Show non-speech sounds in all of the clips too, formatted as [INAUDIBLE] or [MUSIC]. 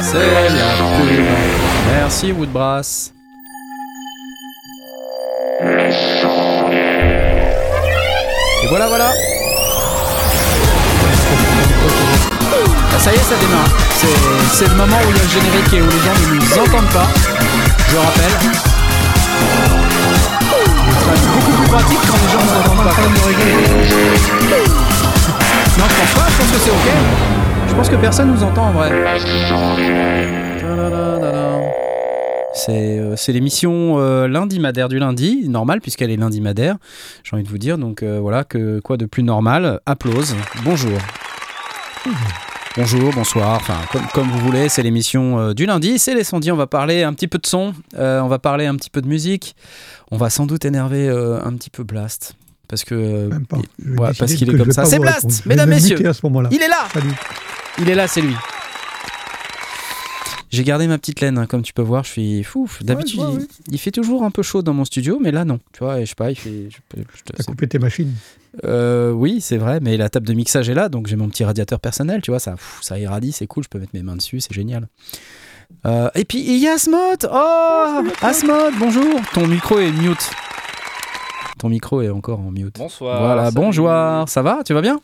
C'est. Merci Woodbrass. Et voilà, voilà. Ah, ça y est, ça démarre. C'est- le moment où il y a le générique et où les gens ne nous entendent pas. Je le rappelle. C'est beaucoup plus pratique quand les gens nous entendent pas. Non, je pense pas, je pense que c'est ok. Je pense que personne nous entend en vrai. C'est euh, l'émission euh, lundi madère du lundi, normal puisqu'elle est lundi madère, j'ai envie de vous dire. Donc euh, voilà, que quoi de plus normal? Applause. Bonjour. Bonjour, bonsoir, enfin comme, comme vous voulez, c'est l'émission euh, du lundi, c'est les sondis, on va parler un petit peu de son, euh, on va parler un petit peu de musique, on va sans doute énerver euh, un petit peu Blast. Parce que. Même pas. il- Je vais ouais, décider parce qu'il que est comme ça. C'est Blast, mesdames, me messieurs. à ce moment-là. Il est là Salut. Il est là, c'est lui. J'ai gardé ma petite laine, hein, comme tu peux voir, je suis fou. D'habitude, il, oui. il fait toujours un peu chaud dans mon studio, mais là non. Tu vois, je sais pas, il fait. je je T'as coupé tes machines. Euh, oui, c'est vrai, mais la table de mixage est là, donc j'ai mon petit radiateur personnel, tu vois, ça, pff, ça irradie, c'est cool, je peux mettre mes mains dessus, c'est génial. Euh, et puis il y a Asmod Oh Asmod, bonjour Ton micro est mute. Ton micro est encore en mute. Bonsoir. voilà, bonjour, ça va Tu vas bien?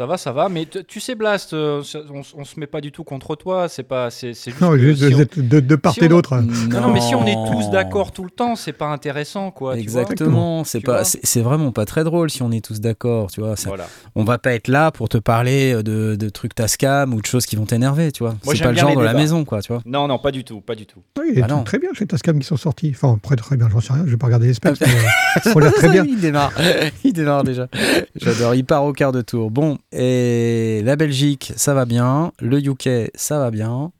Ça va, ça va. Mais tu sais, Blast, euh, on, on se met pas du tout contre toi. C'est pas, c'est juste. Non, juste si on- de, de part si et on- d'autre. Non, non, mais si on est tous d'accord tout le temps, c'est pas intéressant, quoi. Exactement, c'est pas, c'est vraiment pas très drôle si on est tous d'accord, tu vois. ça- Voilà. on va pas être là pour te parler de, de trucs tascam ou de choses qui vont t'énerver, tu vois. C'est pas le genre de la maison, quoi, tu vois. Non, non, pas du tout, pas du tout. Oui, il Ah non. trucs très bien chez Tascam qui sont sortis. Enfin, après, très bien, j'en sais rien. Je vais pas regarder les specs. [LAUGHS] mais, euh, on l'air très bien. Il démarre, [LAUGHS] il démarre déjà. J'adore, il part au quart de tour. Bon, et la Belgique, ça va bien. Le UK, ça va bien.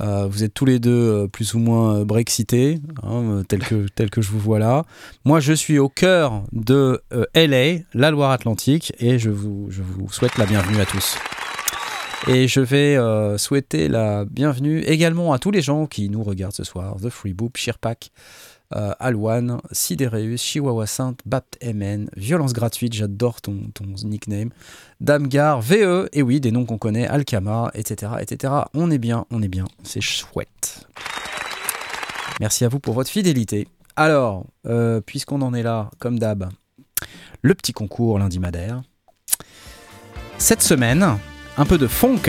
Euh, vous êtes tous les deux euh, plus ou moins euh, brexités, hein, euh, tel, que, tel que je vous vois là. Moi, je suis au cœur de LA, la Loire-Atlantique, et je vous, je vous souhaite la bienvenue à tous. Et je vais souhaiter la bienvenue également à tous les gens qui nous regardent ce soir. The Free Boop, Shirpak, euh, Alwan, Sidereus, Chihuahua Sainte, Bapt MN, Violence Gratuite, j'adore ton, ton nickname, Damgar, VE, et oui, des noms qu'on connaît, Alkama, etc., etc. On est bien, on est bien, c'est chouette. Merci à vous pour votre fidélité. Alors, euh, puisqu'on en est là, comme d'hab, le petit concours lundi madère. Cette semaine, un peu de funk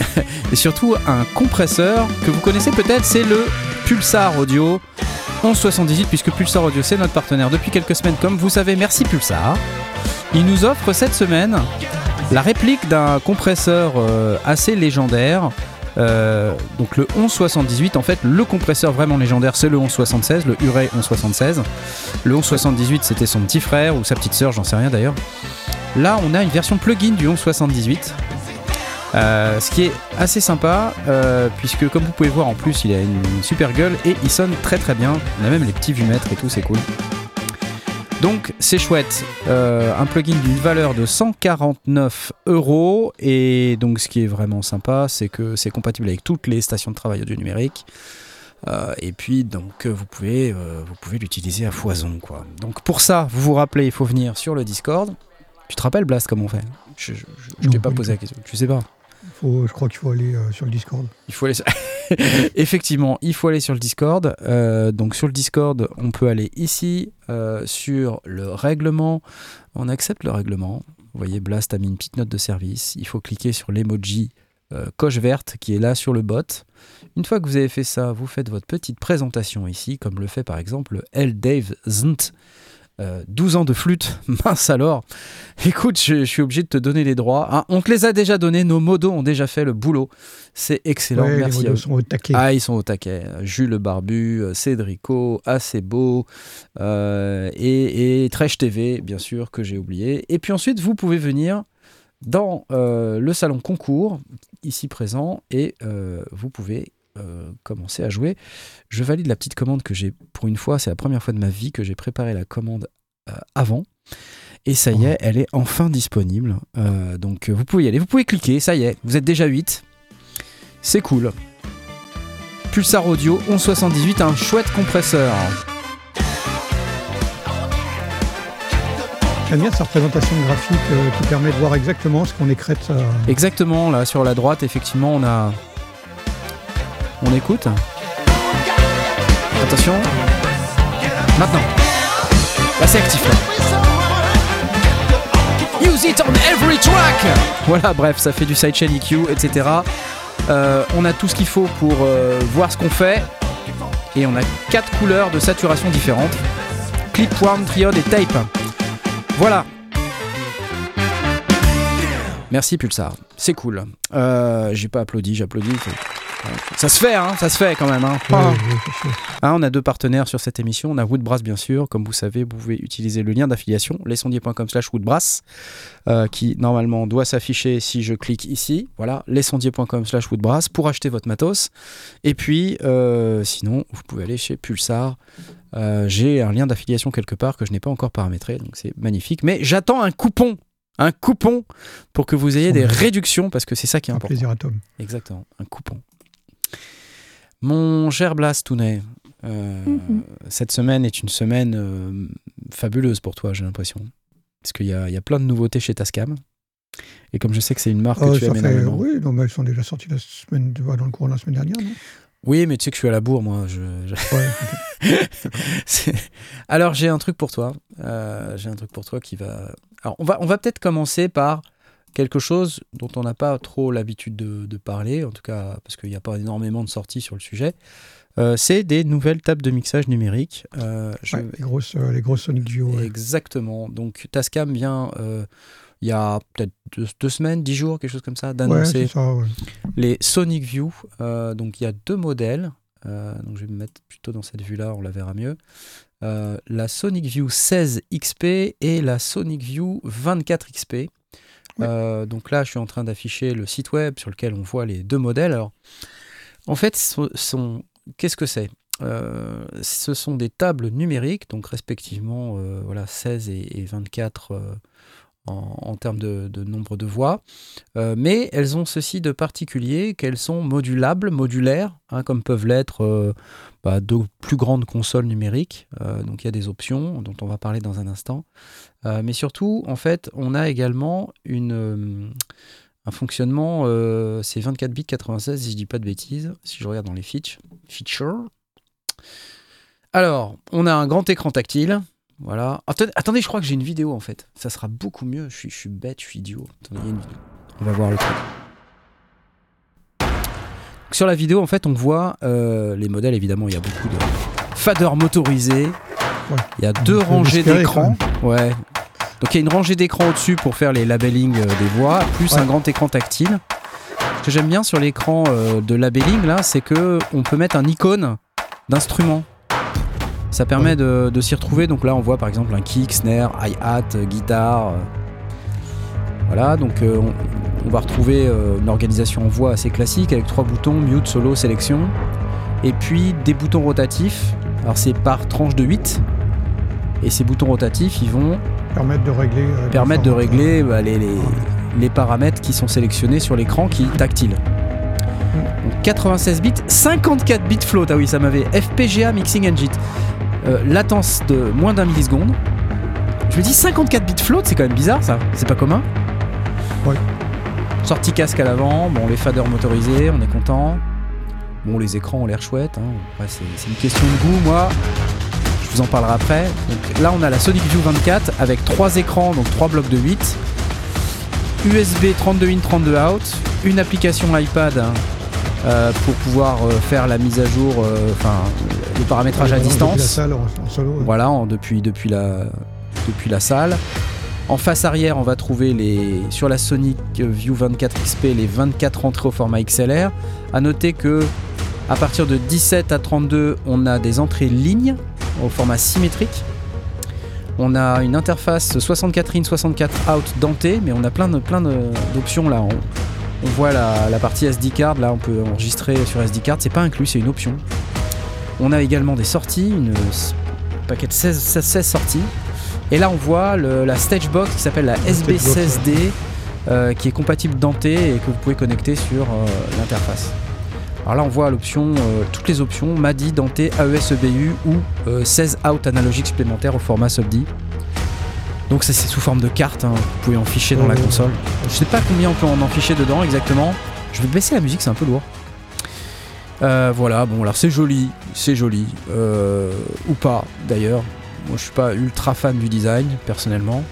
[LAUGHS] et surtout un compresseur que vous connaissez peut-être, c'est le Pulsar Audio 1178 puisque Pulsar Audio c'est notre partenaire depuis quelques semaines comme vous savez. Merci Pulsar. Il nous offre cette semaine la réplique d'un compresseur euh, assez légendaire. Euh, donc le 1178, en fait, le compresseur vraiment légendaire, c'est le 1176, le Uray 1176. Le 1178, c'était son petit frère ou sa petite sœur, j'en sais rien d'ailleurs. Là, on a une version plugin du 1178. Euh, ce qui est assez sympa, euh, puisque comme vous pouvez voir en plus, il a une, une super gueule et il sonne très très bien. On a même les petits vumètres et tout, c'est cool. Donc c'est chouette. Euh, un plugin d'une valeur de 149 euros. Et donc ce qui est vraiment sympa, c'est que c'est compatible avec toutes les stations de travail audio numérique. Euh, et puis donc vous pouvez, euh, vous pouvez l'utiliser à foison quoi. Donc pour ça, vous vous rappelez, il faut venir sur le Discord. Tu te rappelles Blast comment on fait? Je, je, je- t'ai pas posé la question. Tu sais pas? Je crois qu'il faut aller euh, sur le Discord. [LAUGHS] Effectivement, il faut aller sur le Discord. Euh, donc sur le Discord, on peut aller ici euh, sur le règlement. On accepte le règlement. Vous voyez, Blast a mis une petite note de service. Il faut cliquer sur l'emoji coche verte qui est là sur le bot. Une fois que vous avez fait ça, vous faites votre petite présentation ici, comme le fait par exemple L. Dave Znt. Euh, 12 ans de flûte, [LAUGHS] mince alors. Écoute, je, je suis obligé de te donner les droits. hein. On te les a déjà donnés, nos modos ont déjà fait le boulot. C'est excellent, Ouais, les merci modos vous. sont au taquet. Ah, ils sont au taquet. Jules le Barbu, euh, Cédrico, assez beau, euh, et, et Trèche TV, bien sûr, que j'ai oublié. Et puis ensuite, vous pouvez venir dans euh, le salon concours, ici présent, et vous pouvez euh, commencer à jouer. Je valide la petite commande que j'ai, pour une fois, c'est la première fois de ma vie que j'ai préparé la commande euh, avant. Et ça y est, elle est enfin disponible. Euh, donc vous pouvez y aller, vous pouvez cliquer, ça y est, vous êtes déjà 8. C'est cool. Pulsar Audio 1178, un chouette compresseur. J'aime bien sa représentation graphique qui permet de voir exactement ce qu'on écrète. Exactement, là sur la droite, effectivement, on a. On écoute. Attention. Maintenant. Là, c'est actif. Là. Use it on every track Voilà, bref, ça fait du sidechain EQ, etc. Euh, on a tout ce qu'il faut pour euh, voir ce qu'on fait. Et on a quatre couleurs de saturation différentes. Clip, warm, triode et tape. Voilà, Merci Pulsar, c'est cool. Euh, J'ai pas applaudi, j'applaudis. Ça se fait, hein, ça se fait quand même. Hein. Ah. Hein, on a deux partenaires sur cette émission. On a Woodbrass, bien sûr. Comme vous savez, vous pouvez utiliser le lien d'affiliation, lesondiers.com slash Woodbrass, euh, qui normalement doit s'afficher si je clique ici. Voilà, lesondiers.com slash Woodbrass pour acheter votre matos. Et puis, euh, sinon, vous pouvez aller chez Pulsar. Euh, J'ai un lien d'affiliation quelque part que je n'ai pas encore paramétré, donc c'est magnifique. Mais j'attends un coupon un coupon pour que vous ayez des réductions parce que c'est ça qui est Un important. plaisir à Tom. Exactement, un coupon. Mon cher Blas Tounet, euh, Mhm. cette semaine est une semaine euh, fabuleuse pour toi, j'ai l'impression. Parce qu'il y y a plein de nouveautés chez Tascam. Et comme je sais que c'est une marque Oh, que tu ça aimes fait, énormément. oui, non, mais elles sont déjà sorties la semaine, dans le cours de la semaine dernière, non? Oui, mais tu sais que je suis à la bourre, moi. Je, je- Ouais, [LAUGHS] C'est- Alors j'ai un truc pour toi. Euh, j'ai un truc pour toi qui va. Alors on va, on va peut-être commencer par quelque chose dont on n'a pas trop l'habitude de, de parler, en tout cas parce qu'il n'y a pas énormément de sorties sur le sujet. Euh, c'est des nouvelles tables de mixage numérique. Euh, je- ouais, les, grosses, euh, les grosses Sonic Duo. ouais. Exactement. Donc Tascam vient il y a peut-être deux, deux semaines, dix jours, quelque chose comme ça, d'annoncer ouais. les Sonic View. euh, donc il y a deux modèles. Euh, donc je vais me mettre plutôt dans cette vue-là, on la verra mieux. Euh, la Sonic View 16 XP et la Sonic View 24 XP. Euh, donc là, je suis en train d'afficher le site web sur lequel on voit les deux modèles. Alors, en fait, qu'est-ce que c'est? Euh, Ce sont des tables numériques, donc respectivement euh, voilà, 16 et, et 24 euh, en, termes de, nombre de voix. Euh, mais elles ont ceci de particulier qu'elles sont modulables, modulaires, hein, comme peuvent l'être euh, bah, de plus grandes consoles numériques. Euh, donc il y a des options dont on va parler dans un instant. Mais surtout, en fait, on a également un fonctionnement, c'est 24 bits 96, si je dis pas de bêtises, si je regarde dans les features. Alors, on a un grand écran tactile. Voilà. Attendez, attendez, je crois que j'ai une vidéo en fait. Ça sera beaucoup mieux. Je suis, je suis bête, je suis idiot. Attendez, il y a une vidéo. On va voir le truc. Sur la vidéo, en fait, on voit euh, les modèles. Évidemment, il y a beaucoup de faders motorisés. Ouais. Il y a deux rangées d'écrans. Ouais. Donc il y a une rangée d'écrans au-dessus pour faire les labelling euh, des voix, plus Ouais. un grand écran tactile. Ce que j'aime bien sur l'écran euh, de labelling là, c'est que on peut mettre un icône d'instrument. Ça permet Ouais. de, de s'y retrouver. Donc là, on voit par exemple un kick, snare, hi-hat, euh, guitare. euh. Voilà, donc euh, on, on va retrouver euh, une organisation en voix assez classique avec trois boutons mute, solo, sélection. Et puis des boutons rotatifs. Alors c'est par tranche de 8. Et ces boutons rotatifs, ils vont Permettre de régler. euh, permettre de différentes, régler bah, les, les- les paramètres qui sont sélectionnés sur l'écran qui est tactile. Donc 96 bits, 54 bits float, ah oui ça m'avait FPGA Mixing Engine. Euh, latence de moins d'un milliseconde. Je me dis 54 bits float, c'est quand même bizarre ça, c'est pas commun. Ouais. Sortie casque à l'avant, bon les faders motorisés, on est content. Bon les écrans ont l'air chouettes, hein. C'est une question de goût moi. Je vous en parlerai après. Donc là, on a la Sonic View 24 avec trois écrans, donc trois blocs de 8. USB 32 in, 32 out. Une application iPad hein, euh, pour pouvoir euh, faire la mise à jour, euh, enfin, le paramétrage à Depuis la distance. salle en, solo. ouais. Voilà, en- depuis, depuis, la, depuis la salle. En face arrière, on va trouver les, sur la Sonic View 24 XP les 24 entrées au format XLR. À noter que à partir de 17 à 32, on a des entrées lignes au format symétrique. On a une interface 64 in, 64 out dentée, mais on a plein de plein de- d'options là. On, on voit la, la partie SD card, là on peut enregistrer sur SD card, c'est pas inclus, c'est une option. On a également des sorties, une paquet de 16, 16 16 sorties. Et là on voit le- la stage box qui s'appelle la SB16D, euh, qui est compatible dentée et que vous pouvez connecter sur euh, l'interface. Alors là, on voit l'option, euh, toutes les options, MADI, denté, AES, EBU ou euh, 16 out analogique supplémentaire au format SUBD. Donc ça c'est sous forme de carte, hein. vous pouvez en ficher dans la console. Je sais pas combien on peut en ficher dedans exactement. Je vais baisser la musique, c'est un peu lourd. Euh, voilà, bon alors c'est joli, c'est joli, euh, ou pas d'ailleurs. Moi je suis pas ultra fan du design personnellement.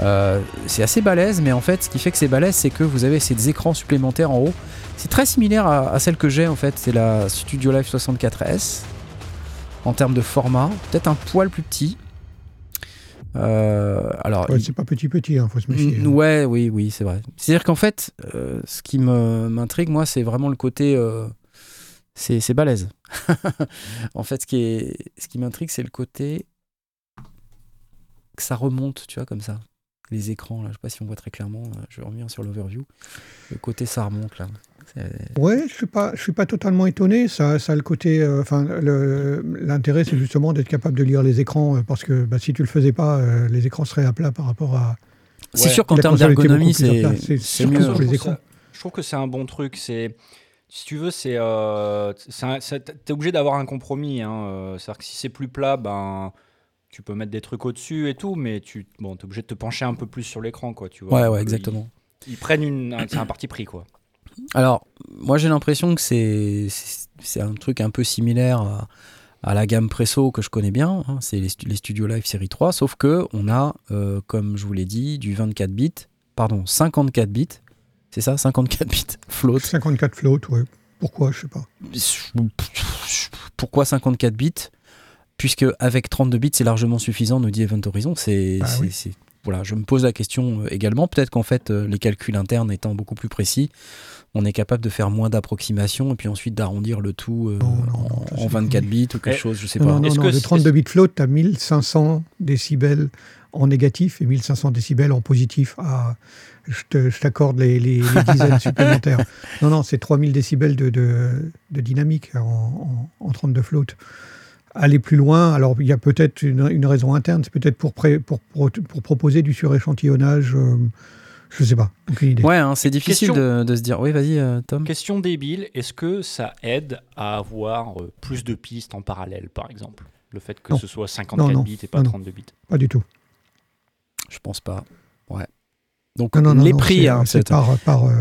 Euh, c'est assez balèze, mais en fait ce qui fait que c'est balèze, c'est que vous avez ces écrans supplémentaires en haut. C'est très similaire à, à celle que j'ai en fait, c'est la Studio Live 64S en termes de format, peut-être un poil plus petit. Euh, alors, Ouais, c'est pas petit petit, il faut se méfier. Mm, hein. Ouais, oui, oui, c'est vrai. C'est-à-dire qu'en fait, euh, ce qui m'intrigue, moi, c'est vraiment le côté. euh, c'est balèze. [LAUGHS] en fait, ce qui, est, ce qui m'intrigue, c'est le côté. que ça remonte, tu vois, comme ça. Les écrans, là, je sais pas si on voit très clairement. euh, Je reviens sur l'overview. Le côté, ça remonte, là. Ouais, je suis pas, je suis pas totalement étonné. Ça, ça a le côté, euh, enfin, l'intérêt, c'est justement d'être capable de lire les écrans, euh, parce que bah, si tu le faisais pas, euh, les écrans seraient à plat par rapport à. C'est Ouais. sûr qu'en termes d'ergonomie, c'est mieux. sur je, les trouve écrans. ça- je trouve que c'est un bon truc. C'est si tu veux, c'est euh, t'es obligé d'avoir un compromis. Hein. C'est-à-dire que si c'est plus plat, ben tu peux mettre des trucs au-dessus et tout, mais tu bon, es obligé de te pencher un peu plus sur l'écran, quoi. Tu vois. Ouais, ouais, ils- exactement. Ils, prennent une, un- c'est un parti pris, quoi. Alors, moi j'ai l'impression que c'est un truc un peu similaire à, à la gamme Presso que je connais bien. hein, c'est les, stu- les Studio Live série 3, sauf que on a, euh, comme je vous l'ai dit, du 24 bits, pardon, 54 bits. C'est ça, 54 bits [LAUGHS] float. 54 float, ouais. Pourquoi, je sais pas. Pourquoi 54 bits? Puisque avec 32 bits, c'est largement suffisant, nous dit Event Horizon. C'est, Bah oui. Voilà, je me pose la question euh, également. Peut-être qu'en fait, euh, les calculs internes étant beaucoup plus précis, on est capable de faire moins d'approximations et puis ensuite d'arrondir le tout euh, Non, non, non, en, ça, en c'est 24 fini. bits ou quelque Eh, chose, je sais Non, pas. non, non, Est-ce non, que de c'est- 32 bits float, tu as 1500 décibels en négatif et 1500 décibels en positif. Ah, je t'accorde les, les- les dizaines [LAUGHS] supplémentaires. Non, non, c'est 3000 décibels de, de- de dynamique en, en- en 32 float. Aller plus loin, alors il y a peut-être une, une raison interne, c'est peut-être pour, pré- pour, pour, pour proposer du suréchantillonnage, euh, je sais pas, aucune idée. Ouais, hein, c'est difficile Question- de, de se dire. Oui, vas-y, euh, Tom. Question débile, est-ce que ça aide à avoir euh, plus de pistes en parallèle, par exemple? Le fait que Non. ce soit 54 Non, non. bits et pas Non, non. 32 bits. Pas du tout. Je pense pas. Ouais. Donc, Non, non, les non, prix, c'est, hein, c'est par, par, euh,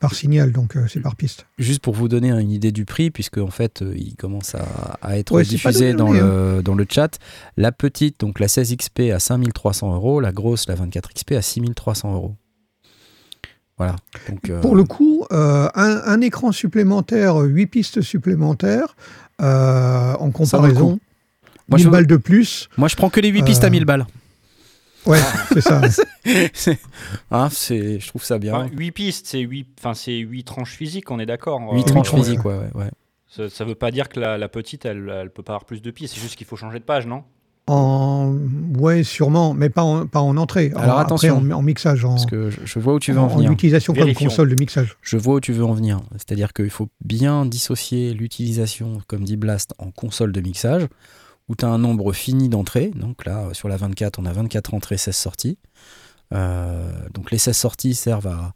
par signal, donc euh, c'est par piste. juste pour vous donner une idée du prix, puisque en fait, euh, il commence à, à être Ouais, diffusé donné, dans hein. le, dans le chat. La petite, donc la 16 XP à 5300 euros, la grosse, la 24 XP à 6300 euros. Voilà. Donc, euh, Pour le coup, euh, un, un écran supplémentaire, 8 pistes supplémentaires, euh, en comparaison, Moi, 1000 je- balles de plus. moi, je prends que les 8 pistes à Euh, 1000 balles. Ouais, c'est ça. [LAUGHS] C'est- hein, c'est, je trouve ça bien. Enfin, 8 pistes, c'est 8, enfin, c'est 8 tranches physiques, on est d'accord 8 Euh, tranches physiques, ouais, ouais, ouais. Ça, ça veut pas dire que la, la petite, elle, elle peut pas avoir plus de pistes, c'est juste qu'il faut changer de page, non? En... Ouais, sûrement, mais pas en, pas en entrée. En- Alors, après, attention, en, en mixage, en, Parce que je, je vois où tu veux en, en venir. utilisation comme console de mixage. Je vois où tu veux en venir. C'est-à-dire qu'il faut bien dissocier l'utilisation, comme dit Blast, en console de mixage, où tu as un nombre fini d'entrées. Donc là, sur la 24, on a 24 entrées, 16 sorties. Euh, donc les 16 sorties servent à,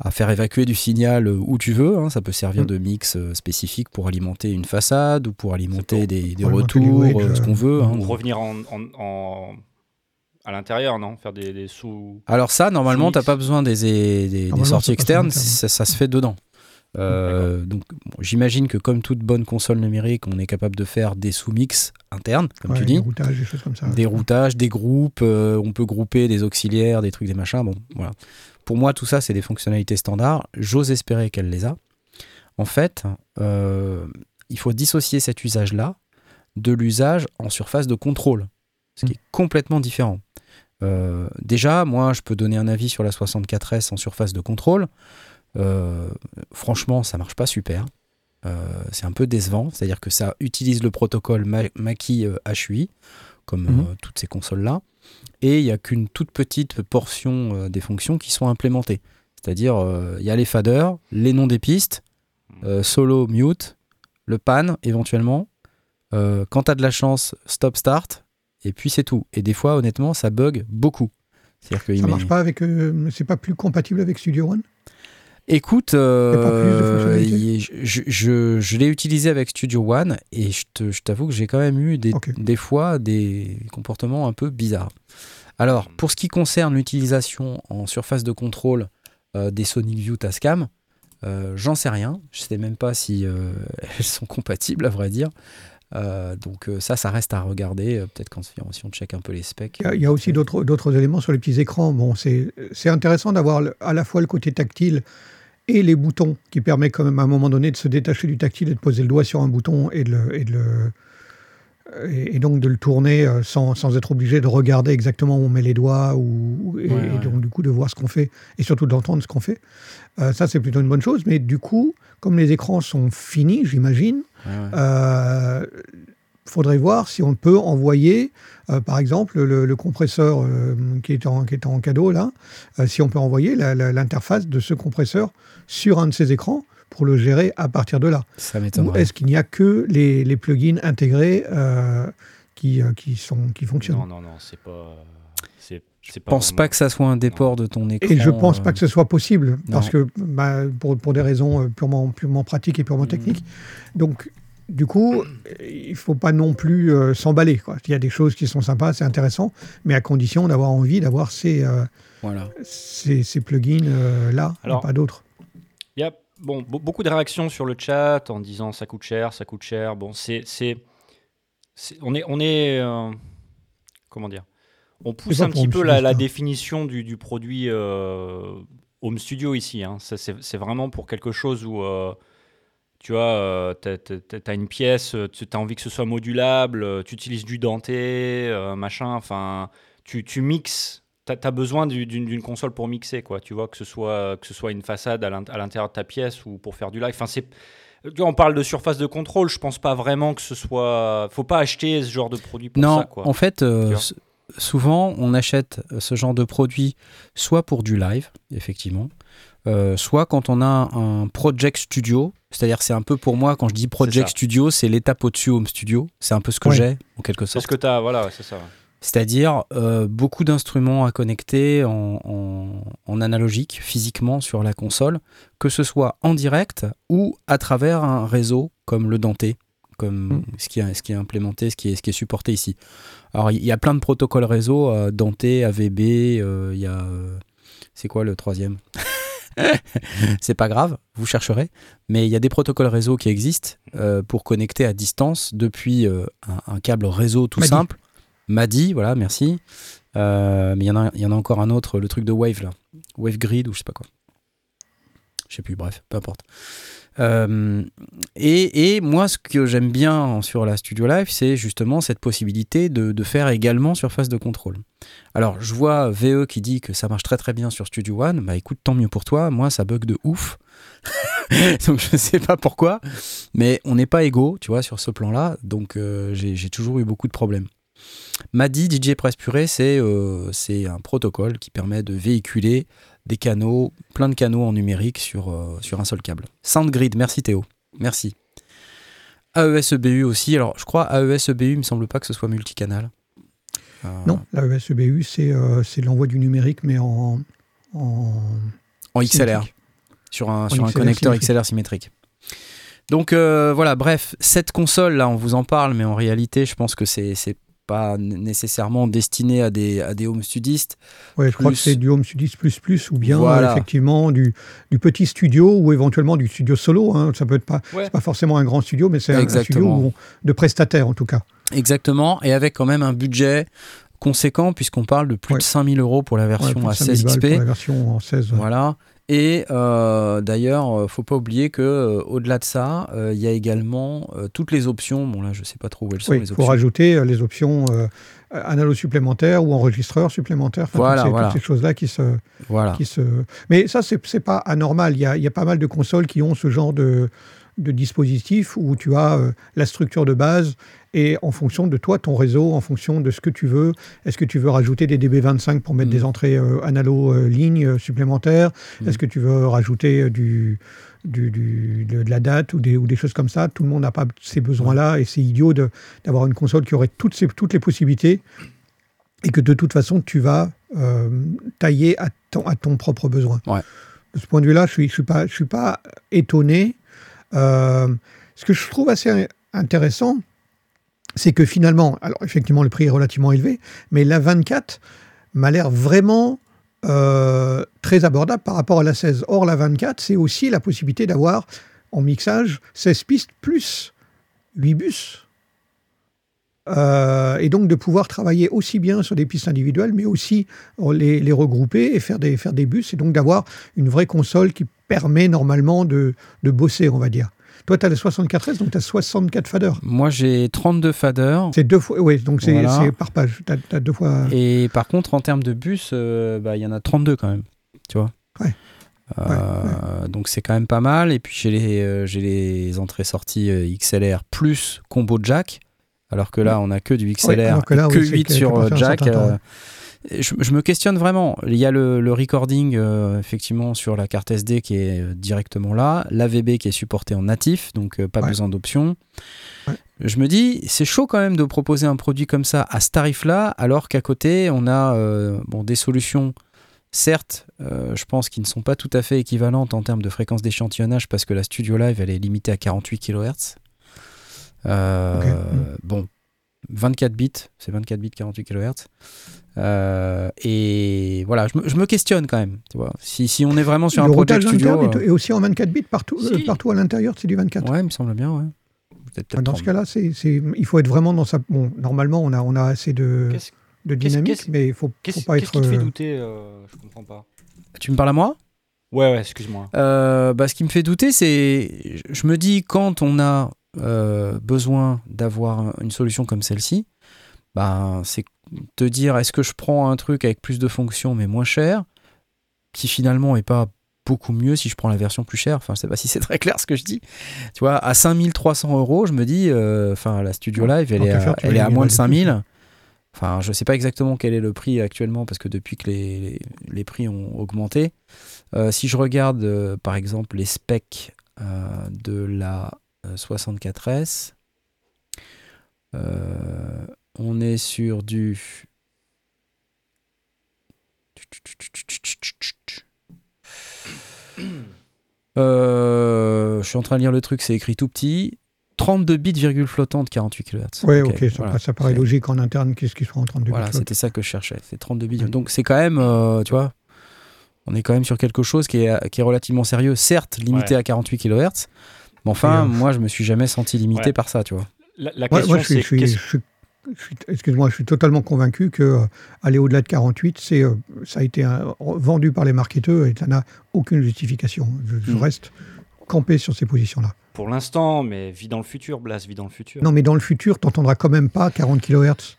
à faire évacuer du signal où tu veux. hein. Ça peut servir Mm. de mix euh, spécifique pour alimenter une façade ou pour alimenter pour- des, retours, euh, ce qu'on veut. hein. Ou revenir en, en- en- à l'intérieur, non? Faire des, des sous. Alors ça, normalement, t'as pas besoin des, des- des Normalement, sorties externes, ça se fait dedans. Euh, donc bon, j'imagine que comme toute bonne console numérique, on est capable de faire des sous-mix internes, comme Ouais, tu des dis, routages, des choses comme ça. des routages, des groupes, euh, on peut grouper des auxiliaires, des trucs, des machins. Bon, voilà. Pour moi, tout ça, c'est des fonctionnalités standards. J'ose espérer qu'elle les a. En fait, euh, il faut dissocier cet usage-là de l'usage en surface de contrôle, ce qui est complètement différent. Déjà, moi, je peux donner un avis sur la 64S en surface de contrôle. Euh, franchement, ça marche pas super. Euh, c'est un peu décevant, c'est-à-dire que ça utilise le protocole Ma- Mackie euh, HUI, comme Mhm. toutes ces consoles-là, et il n'y a qu'une toute petite portion des fonctions qui sont implémentées. C'est-à-dire, il y a les faders, les noms des pistes, solo, mute, le pan éventuellement. Euh, quand tu as de la chance, stop, start, et puis c'est tout. Et des fois, honnêtement, ça bug beaucoup. C'est-à-dire qu'il Ça met- marche pas avec. euh, c'est pas plus compatible avec Studio One? Écoute, plus euh, je, je- je l'ai utilisé avec Studio One et je t'avoue que j'ai quand même eu des, fois des comportements un peu bizarres. Alors, pour ce qui concerne l'utilisation en surface de contrôle euh, des Sonic View Tascam, euh, j'en sais rien. Je sais même pas si [LAUGHS] elles sont compatibles, à vrai dire. Euh, donc euh, ça, ça reste à regarder. euh, Peut-être quand si on check un peu les specs. Il y a, aussi d'autres éléments sur les petits écrans. Bon, c'est intéressant d'avoir à la fois le côté tactile et les boutons qui permet quand même à un moment donné de se détacher du tactile et de poser le doigt sur un bouton et de le, et de le- et, et donc de le tourner euh, sans, sans être obligé de regarder exactement où on met les doigts ou, et, Ouais, ouais. et donc du coup de voir ce qu'on fait et surtout d'entendre ce qu'on fait. Euh, ça c'est plutôt une bonne chose, mais du coup, comme les écrans sont finis, j'imagine, ouais. euh, faudrait voir si on peut envoyer, euh, par exemple, le, le compresseur euh, qui, est en, qui est en cadeau là, euh, si on peut envoyer l'interface de ce compresseur sur un de ces écrans pour le gérer à partir de là. Ça Ou est-ce qu'il n'y a que les, les plugins intégrés euh, qui, euh, qui, sont, qui fonctionnent? Non, non, non, c'est pas. Je pense vraiment- pas que ça soit un déport de ton écran. Et je pense euh, pas que ce soit possible, parce que bah, pour, pour des raisons purement, purement pratiques et purement Mhm. techniques. Donc, du coup, il faut pas non plus euh, s'emballer. Il y a des choses qui sont sympas, c'est intéressant, mais à condition d'avoir envie d'avoir ces, euh, Voilà. ces, ces plugins euh, pas d'autres. Il y a bon, be- beaucoup de réactions sur le chat en disant ça coûte cher, ça coûte cher. Bon, c'est. on est. On est euh, comment dire? On pousse un petit peu la, définition du, du produit euh, Home Studio ici. hein. C'est vraiment pour quelque chose où. Euh, tu vois, tu as, une pièce, tu as envie que ce soit modulable, tu utilises du denté, euh, machin, enfin, tu, tu mixes. Tu as, besoin du- d'une console pour mixer, quoi. Tu vois, que ce soit, que ce soit une façade à l'int- à l'intérieur de ta pièce ou pour faire du live. Enfin, c'est. On parle de surface de contrôle, je pense pas vraiment que ce soit. Faut pas acheter ce genre de produit pour non, ça, quoi. en fait, euh, souvent, on achète euh, ce genre de produit soit pour du live, effectivement, euh, soit quand on a un project studio. C'est-à-dire, c'est un peu pour moi, quand je dis project studio, c'est l'étape au-dessus home studio. C'est un peu ce que j'ai, en quelque C'est sorte. ce que tu as, voilà, c'est ça. C'est-à-dire euh, beaucoup d'instruments à connecter en, en- en analogique, physiquement sur la console, que ce soit en direct ou à travers un réseau comme le Denté, comme Mm. ce, qui est, ce qui est implémenté, ce qui est, ce qui est supporté ici. Alors il y a plein de protocoles réseau, euh, Denté, AVB, euh, il y a... c'est quoi le troisième? [LAUGHS] c'est pas grave, vous chercherez. Mais il y a des protocoles réseau qui existent euh, pour connecter à distance depuis euh, un, un câble réseau tout Madi. simple. Madi, voilà, merci. Euh, mais il y, en a- y en a encore un autre, le truc de Wave là. Wave Grid ou je sais pas quoi. Je sais plus, bref, peu importe. Euh, et, moi, ce que j'aime bien sur la Studio Live, c'est justement cette possibilité de, faire également surface de contrôle. Alors, je vois VE qui dit que ça marche très très bien sur Studio One. Bah écoute, tant mieux pour toi. Moi, ça bug de ouf. [LAUGHS] donc, je sais pas pourquoi. Mais on n'est pas égaux, tu vois, sur ce plan-là. Donc, euh, j'ai toujours eu beaucoup de problèmes. Madi DJ Press Purée, euh, c'est un protocole qui permet de véhiculer des canaux, plein de canaux en numérique sur, euh, sur un seul câble. SoundGrid, merci Théo. Merci. AES-EBU aussi. Alors, je crois AES-EBU, il me semble pas que ce soit multicanal. Euh, Non, la E ESEBU, c'est euh, l'envoi du numérique, mais en, en En XLR. Sur un, sur un connecteur symétrique. XLR symétrique. Donc euh, voilà, bref, cette console là, on vous en parle, mais en réalité, je pense que c'est c'est pas nécessairement destiné à des, à des home studistes. Ouais, je crois que c'est du Home Studios plus plus ou bien Voilà. effectivement du, du petit studio ou éventuellement du studio solo. hein. Ça peut être pas, Ouais. pas forcément un grand studio, mais c'est un, un studio on- de prestataire en tout cas. Exactement, et avec quand même un budget conséquent, puisqu'on parle de plus Ouais. de 5000 euros pour la version à 5000 16 balles XP. pour la version en 16. ouais. Voilà. Et euh, d'ailleurs, euh, faut pas oublier que euh, au-delà de ça, euh, il y a également euh, toutes les options. Bon là, je sais pas trop où elles sont Oui, les options. rajouter euh, les options analogue supplémentaires ou enregistreur supplémentaire. Enfin, Voilà, toutes ces, voilà. toutes ces choses-là qui se, Voilà. qui se. Mais ça, c'est c'est pas anormal. Il y, a, il y a pas mal de consoles qui ont ce genre de, de dispositif où tu as euh, la structure de base et en fonction de toi, ton réseau, en fonction de ce que tu veux, est-ce que tu veux rajouter des DB25 pour mettre Mm. des entrées euh, analo euh, lignes euh, supplémentaires? Mm. Est-ce que tu veux rajouter du, du, du- de, la date ou des, ou des choses comme ça? Tout le monde n'a pas ces besoins-là et c'est idiot d'avoir une console qui aurait toutes, ces, toutes les possibilités et que de toute façon, tu vas tailler à ton, à ton propre besoin. Ouais. De ce point de vue-là, je ne suis, je suis, pas, je suis pas étonné. Euh, ce que je trouve assez intéressant, c'est que finalement, alors effectivement, le prix est relativement élevé, mais la 24 m'a l'air vraiment euh, très abordable par rapport à la 16. Or, la 24, c'est aussi la possibilité d'avoir en mixage 16 pistes plus 8 bus. Euh, et donc de pouvoir travailler aussi bien sur des pistes individuelles, mais aussi les, les regrouper et faire des, faire des bus, et donc d'avoir une vraie console qui permet normalement de, de bosser, on va dire. Toi, tu as le 64S, donc tu as 64 faders. Moi, j'ai 32 faders. C'est deux fois, oui, donc c'est Voilà. par page. Tu as, deux fois. Et par contre, en termes de bus, euh, bah, il y en a 32 quand même. Tu vois Ouais. Euh, Donc c'est quand même pas mal. Et puis j'ai les, euh, les entrées-sorties euh, XLR plus combo jack. Alors que là, on a que du XLR, Ouais, que là, que oui, c'est 8 que- sur jack. Je, je me questionne vraiment. Il y a le, le recording euh, effectivement sur la carte SD qui est euh, directement là, l'AVB qui est supporté en natif, donc euh, pas Ouais. besoin d'options. Ouais. Je me dis, c'est chaud quand même de proposer un produit comme ça à ce tarif-là, alors qu'à côté, on a euh, bon, des solutions, certes, je pense, qui ne sont pas tout à fait équivalentes en termes de fréquence d'échantillonnage, parce que la Studio Live, elle est limitée à 48 kHz. Ok. Bon, 24 bits, c'est 24 bits, 48 kHz. Euh, et voilà, je me, je me questionne quand même. Tu vois. Si, si on est vraiment sur le un Project routage Studio. interne est- euh, aussi en 24 bits partout, Si. euh, partout à l'intérieur, c'est du 24. ouais, il me semble bien, ouais. Dans ce 30. cas-là, c'est, il faut être vraiment dans sa. Bon, normalement, on a, on a assez de, Qu'est-ce de qu'est-ce- dynamique, qu'est-ce- mais il faut, faut qu'est-ce- pas qu'est-ce être. qui te fait douter euh, Je comprends pas. Tu me parles à moi? Ouais, ouais, excuse-moi. Euh, bah, ce qui me fait douter, c'est. Je me dis, quand on a euh, besoin d'avoir une solution comme celle-ci, bah, c'est te dire est-ce que je prends un truc avec plus de fonctions mais moins cher, qui finalement est pas beaucoup mieux si je prends la version plus chère. Enfin, je sais pas si c'est très clair ce que je dis. Tu vois, à 5300 euros, je me dis, euh, enfin, la Studio Live, elle est à, faire, elle est à moins de peu plus, 5000. Enfin, je sais pas exactement quel est le prix actuellement parce que depuis que les, les, les prix ont augmenté. Euh, si je regarde euh, par exemple les specs de la euh, 64S, euh, on est sur du. Euh, je suis en train de lire le truc, c'est écrit tout petit. 32 bits virgule flottante 48 kHz. Ouais, ok, ça, voilà. ça paraît logique en interne, qu'est-ce qu'ils sont en train de Voilà, flotte. c'était ça que je cherchais. C'est 32 bits. Donc c'est quand même, euh, tu vois, on est quand même sur quelque chose qui est, qui est relativement sérieux, certes limité Ouais. à 48 kHz. Mais enfin, euh, moi, je me suis jamais senti limité Ouais. par ça, tu vois. La, la Ouais, question, moi, je suis, c'est je suis- qu'est-ce- je suis- je suis- excuse-moi, je suis totalement convaincu que euh, aller au-delà de 48, c'est, euh, ça a été vendu par les marketeurs et ça n'a aucune justification. Je, je Mm. reste campé sur ces positions-là. pour l'instant, mais vis dans le futur, Blas, vis dans le futur. Non, mais dans le futur, tu n'entendras quand même pas 40 kHz.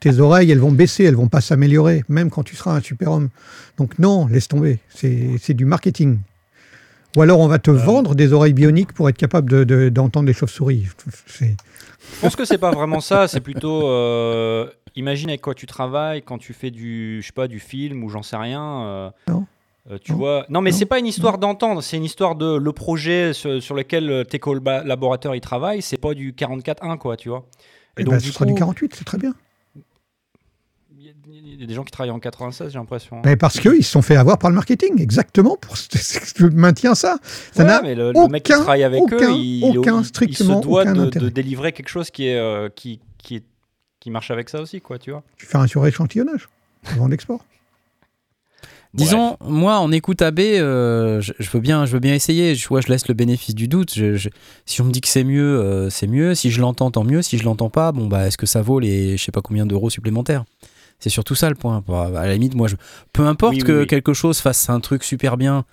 Tes oreilles, elles vont baisser, elles vont pas s'améliorer, même quand tu seras un super-homme. Donc non, laisse tomber. C'est c'est du marketing. Ou alors on va te Euh. vendre des oreilles bioniques pour être capable de- de- d'entendre des chauves-souris. Je pense que c'est pas vraiment ça, c'est plutôt euh, imagine avec quoi tu travailles quand tu fais du je sais pas du film ou j'en sais rien. euh, Non. tu Non. vois Non, mais c'est pas une histoire d'entendre, c'est une histoire de le projet sur, sur lequel tes collaborateurs ils travaillent, c'est pas du 44.1 quoi, tu vois. Eh ben, ce sera du 48, c'est très bien. Il y, a- des gens qui travaillent en 96, j'ai l'impression. hein. Mais parce qu'ils se sont fait avoir par le marketing, exactement. Pour, [LAUGHS] je maintiens ça. Ça Ouais, n'a mais le, le mec qui travaille avec eux, aucun- il, aucun, il- il strictement se doit aucun de, intérêt. de délivrer quelque chose qui est euh, qui, qui est qui marche avec ça aussi, quoi, tu vois. Tu fais un suréchantillonnage avant l'export. Disons, moi, en écoute AB, euh, je, je veux bien, je veux bien essayer. Je, vois, je laisse le bénéfice du doute. Je- je- si on me dit que c'est mieux, euh, c'est mieux. Si je l'entends, tant mieux. Si je l'entends pas, bon bah, est-ce que ça vaut les, je sais pas combien d'euros supplémentaires? C'est surtout ça le point. Bah, à la limite, moi, je, peu importe Oui, que oui. quelque chose fasse un truc super bien.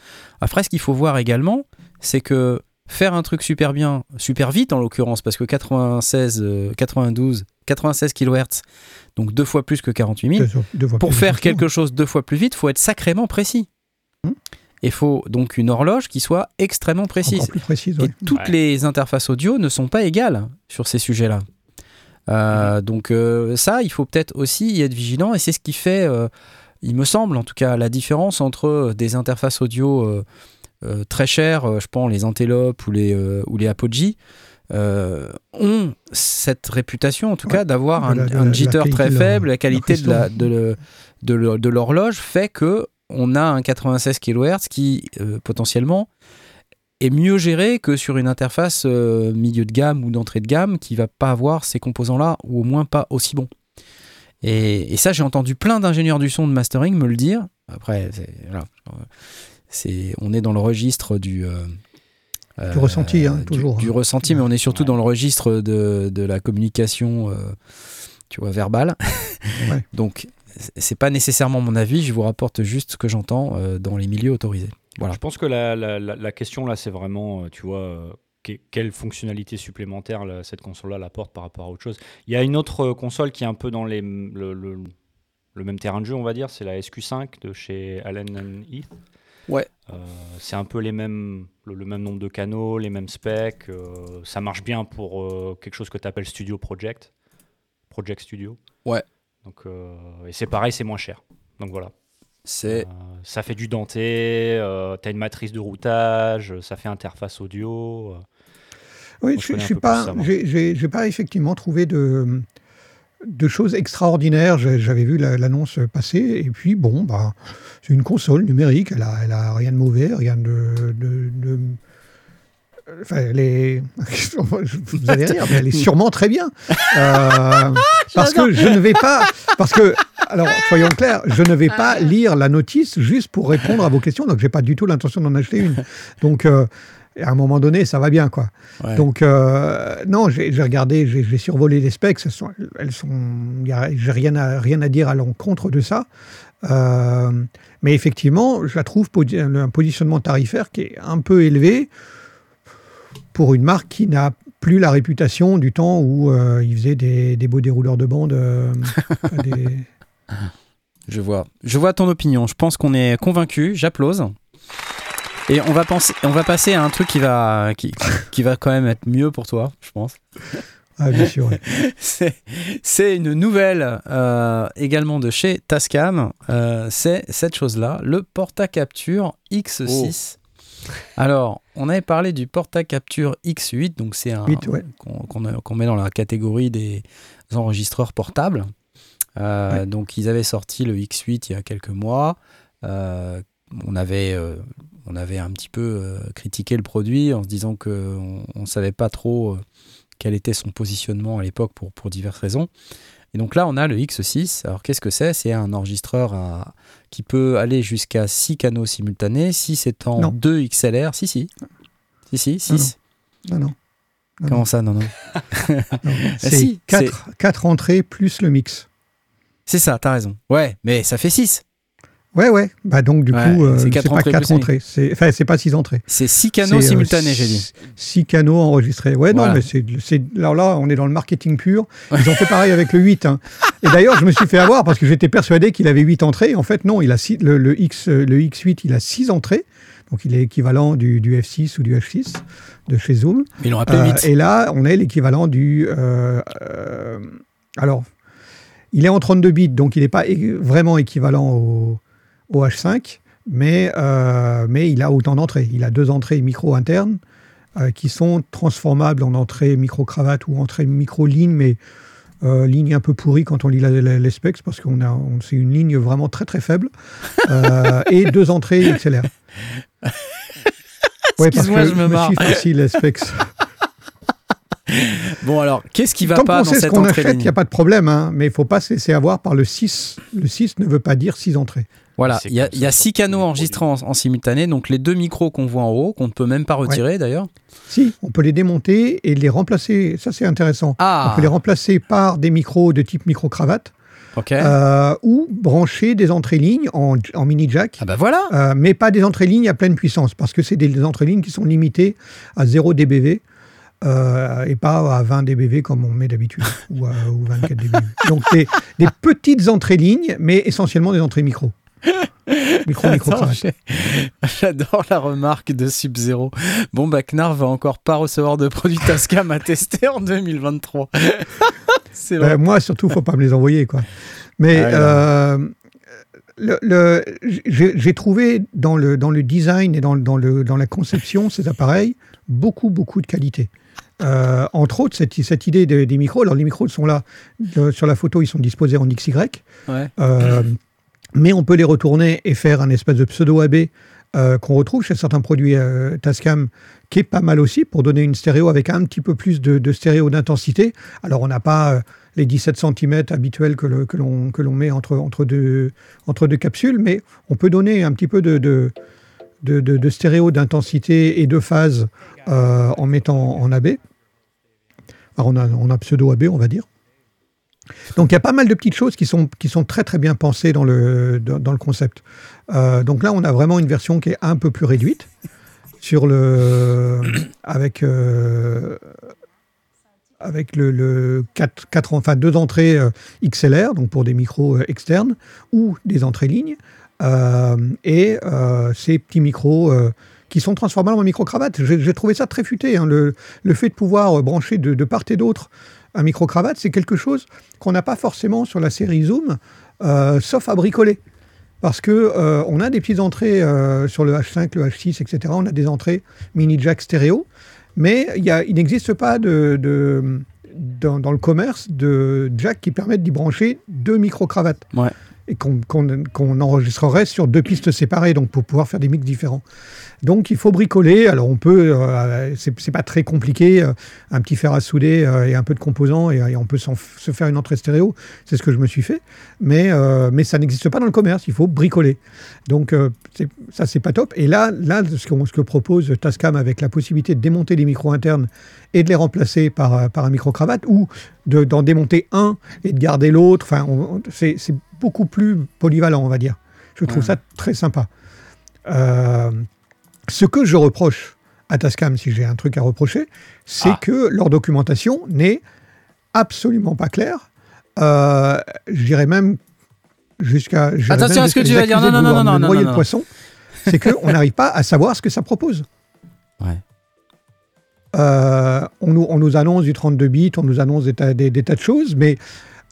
Après, ce qu'il faut voir également, c'est que faire un truc super bien, super vite en l'occurrence, parce que 96, euh, 92, 96 kHz, donc deux fois plus que 48 000. Deux- deux fois Pour plus faire quelque chose deux fois plus vite, faut être sacrément précis. Hmm. Il faut donc une horloge qui soit extrêmement précise. Encore plus précise. Et toutes Ouais. les interfaces audio ne sont pas égales sur ces sujets-là. Euh, Donc euh, ça, il faut peut-être aussi y être vigilant, et c'est ce qui fait, euh, il me semble en tout cas, la différence entre des interfaces audio très chères, je pense les Antelope ou les, ou les Apogee, ont cette réputation en tout Ouais. cas d'avoir un, la- jitter très faible, la qualité de la- l'horloge fait que on a un 96 kHz qui potentiellement est mieux géré que sur une interface euh, milieu de gamme ou d'entrée de gamme qui va pas avoir ces composants-là ou au moins pas aussi bons. Et, et ça, j'ai entendu plein d'ingénieurs du son de mastering me le dire. Après, voilà, c'est, on est dans le registre du. euh, Du ressenti, hein, du- toujours, Du, hein. ressenti, mais on est surtout Ouais. dans le registre de, de la communication, euh, tu vois, verbale. [LAUGHS] Ouais. Donc, c'est- pas nécessairement mon avis, je vous rapporte juste ce que j'entends euh, dans les milieux autorisés. Voilà. Je pense que la, la- la- la question là, c'est vraiment, euh, tu vois, euh, que- quelle fonctionnalité supplémentaire là, cette console-là apporte par rapport à autre chose. Il y a une autre euh, console qui est un peu dans les, le, le- le même terrain de jeu, on va dire, c'est la SQ5 de chez Allen Heath. Ouais. Euh, c'est un peu les mêmes, le, le même nombre de canaux, les mêmes specs. euh, ça marche bien pour euh, quelque chose que tu appelles Studio Project. Project Studio. Ouais. Donc, et c'est pareil, c'est moins cher. Donc voilà. C'est Euh, ça fait du denté, euh, tu as une matrice de routage, ça fait interface audio. euh. Oui, je je, suis pas, j'ai- pas effectivement trouvé de, de choses extraordinaires. J'avais vu la- l'annonce passer et puis bon, bah, c'est une console numérique. Elle a, elle a rien de mauvais, rien de, de- de- Enfin, elle est. [LAUGHS] Vous allez rire, mais elle est sûrement très bien. Euh, [LAUGHS] parce que je ne vais pas. Parce que, alors, soyons clairs, je ne vais pas lire la notice juste pour répondre à vos questions. Donc, j'ai pas du tout l'intention d'en acheter une. Donc, euh, à un moment donné, ça va bien, quoi. ouais. Donc, euh, non, j'ai regardé, j'ai survolé les specs. Elles sont, elles j'ai rien à, rien à dire à l'encontre de ça. Euh, mais effectivement, je la trouve un positionnement tarifaire qui est un peu élevé pour une marque qui n'a plus la réputation du temps où euh, il faisait des, des beaux dérouleurs de bande. euh, des- [LAUGHS] Je vois. Je vois ton opinion. Je pense qu'on est convaincu. J'applause. Et on va, penser, on va passer à un truc qui va, qui, qui va quand même être mieux pour toi, je pense. Ah, bien sûr. [LAUGHS] c'est une nouvelle euh, également de chez Tascam. Euh, c'est cette chose-là, le Porta-Capture X6. Alors, on avait parlé du Porta-Capture X8, donc c'est un 8, ouais. qu'on met dans la catégorie des enregistreurs portables. Euh, Ouais. Donc, ils avaient sorti le X8 il y a quelques mois. Euh, on, avait, euh, on avait un petit peu critiqué le produit en se disant qu'on ne savait pas trop quel était son positionnement à l'époque pour, pour diverses raisons. Et donc là, on a le X6. Alors, qu'est-ce que c'est? C'est un enregistreur à- qui peut aller jusqu'à 6 canaux simultanés, 6 étant Non. 2 XLR. Si, si. Si, si, 6. Non, non. Non, Comment ça, non, non? [LAUGHS] Non. C'est si, quatre, quatre entrées plus le mix. C'est ça, t'as raison. Ouais, mais ça fait 6. Ouais, ouais. Bah donc du Ouais, coup, euh, c'est pas entrées quatre entrées. C'est, enfin, c'est pas six entrées. C'est 6 canaux euh, simultanés, j'ai dit. six- Six canaux enregistrés. Ouais, Voilà. non, mais c'est, alors là, on est dans le marketing pur. Ils ont fait pareil avec le 8. hein. [LAUGHS] Et d'ailleurs, je me suis fait avoir parce que j'étais persuadé qu'il avait 8 entrées. En fait, non, il a six, le, le X, euh, le X8, il a 6 entrées. Donc, il est équivalent du, du F6 ou du F6 de chez Zoom. Mais ils l'ont appelé Euh, 8. et là, on est l'équivalent du. euh, alors, il est en 32 bits, donc il n'est pas vraiment équivalent au, au H5, mais, euh, mais il a autant d'entrées. Il a deux entrées micro internes euh, qui sont transformables en entrée micro-cravate ou entrée micro-ligne, mais euh, ligne un peu pourrie quand on lit la- la- les specs, parce qu'on a, on, c'est une ligne vraiment très très faible, [LAUGHS] et deux entrées XLR. Ouais, parce que je me marre. les specs. Bon, alors, qu'est-ce qui va Tant pas qu'on dans sait ce cette qu'on entrée achète, il n'y a pas de problème, hein, mais il ne faut pas se laisser avoir par le 6. Le 6 ne veut pas dire 6 entrées. Voilà, il y a, y six canaux enregistrés en, en simultané, donc les deux micros qu'on voit en haut, qu'on ne peut même pas retirer d'ailleurs. Si, on peut les démonter et les remplacer. Ça, c'est intéressant. On Ah, peut les remplacer par des micros de type micro-cravate ok. euh, ou brancher des entrées lignes en, en mini jack. Ah bah voilà Euh, mais pas des entrées lignes à pleine puissance, parce que c'est des, des entrées lignes qui sont limitées à 0 dBV euh, et pas à 20 dBV comme on met d'habitude, [LAUGHS] ou, ou 24 dBV. Donc des, des petites entrées lignes, mais essentiellement des entrées micro. Micro, micro, J'adore la remarque de Sub-Zero. Bon, bah, Knarr va encore pas recevoir de produits Tascam à tester en 2023. [LAUGHS] C'est vrai. Euh, moi, surtout, faut pas me les envoyer, quoi. Mais Ah euh, le, le- j'ai j'ai trouvé dans le, dans le design et dans, dans, le, dans la conception [LAUGHS] ces appareils beaucoup, beaucoup de qualité. Euh, entre autres, cette, cette idée des, des micros. Alors, les micros sont là. euh, sur la photo, ils sont disposés en XY. Ouais. Euh, mais on peut les retourner et faire un espèce de pseudo AB euh, qu'on retrouve chez certains produits euh, Tascam, qui est pas mal aussi pour donner une stéréo avec un petit peu plus de, de stéréo d'intensité. Alors on n'a pas euh, les 17 cm habituels que, l'on que l'on met entre, entre, deux, entre deux capsules, mais on peut donner un petit peu de, de, de, de- de stéréo d'intensité et de phase en mettant en AB. On a, pseudo AB, on va dire. Donc il y a pas mal de petites choses qui sont, qui sont très très bien pensées dans le, concept. Euh, donc là, on a vraiment une version qui est un peu plus réduite euh, avec le, le 4, quatre- enfin deux entrées euh, XLR donc pour des micros externes ou des entrées lignes et ces petits micros qui sont transformables en micro-cravate. J'ai trouvé ça très futé. hein. Le, le fait de pouvoir euh, brancher de, part et d'autre un micro-cravate, c'est quelque chose qu'on n'a pas forcément sur la série Zoom, euh, sauf à bricoler. Parce que euh, on a des petites entrées sur le H5, le H6, etc. On a des entrées mini jack stéréo, mais il, n'existe pas de, de- dans, le commerce de jack qui permettent d'y brancher deux micro-cravates. Qu'on enregistrerait sur deux pistes séparées, donc pour pouvoir faire des mix différents. Donc il faut bricoler. Alors on peut, euh, c'est pas très compliqué, euh, un petit fer à souder euh, et un peu de composants et, on peut se faire une entrée stéréo. C'est ce que je me suis fait, mais mais ça n'existe pas dans le commerce. Il faut bricoler. Donc ça c'est pas top. Et là là ce que, ce que propose Tascam avec la possibilité de démonter les micros internes et de les remplacer par un micro cravate ou de- d'en démonter un et de garder l'autre. Enfin c'est beaucoup plus polyvalent on va dire. Je trouve Ouais. ça très sympa. Euh, ce que je reproche à Tascam, si j'ai un truc à reprocher, c'est Ah. que leur documentation n'est absolument pas claire. Euh, je dirais même jusqu'à. j'irais Attention à ce que tu vas dire. Non, non, non, non, noyer non, le poisson. C'est qu'on n'arrive pas à savoir ce que ça propose. Ouais. Euh, on, nous, on nous annonce du 32 bits, on nous annonce des, tas- des- des tas de choses, mais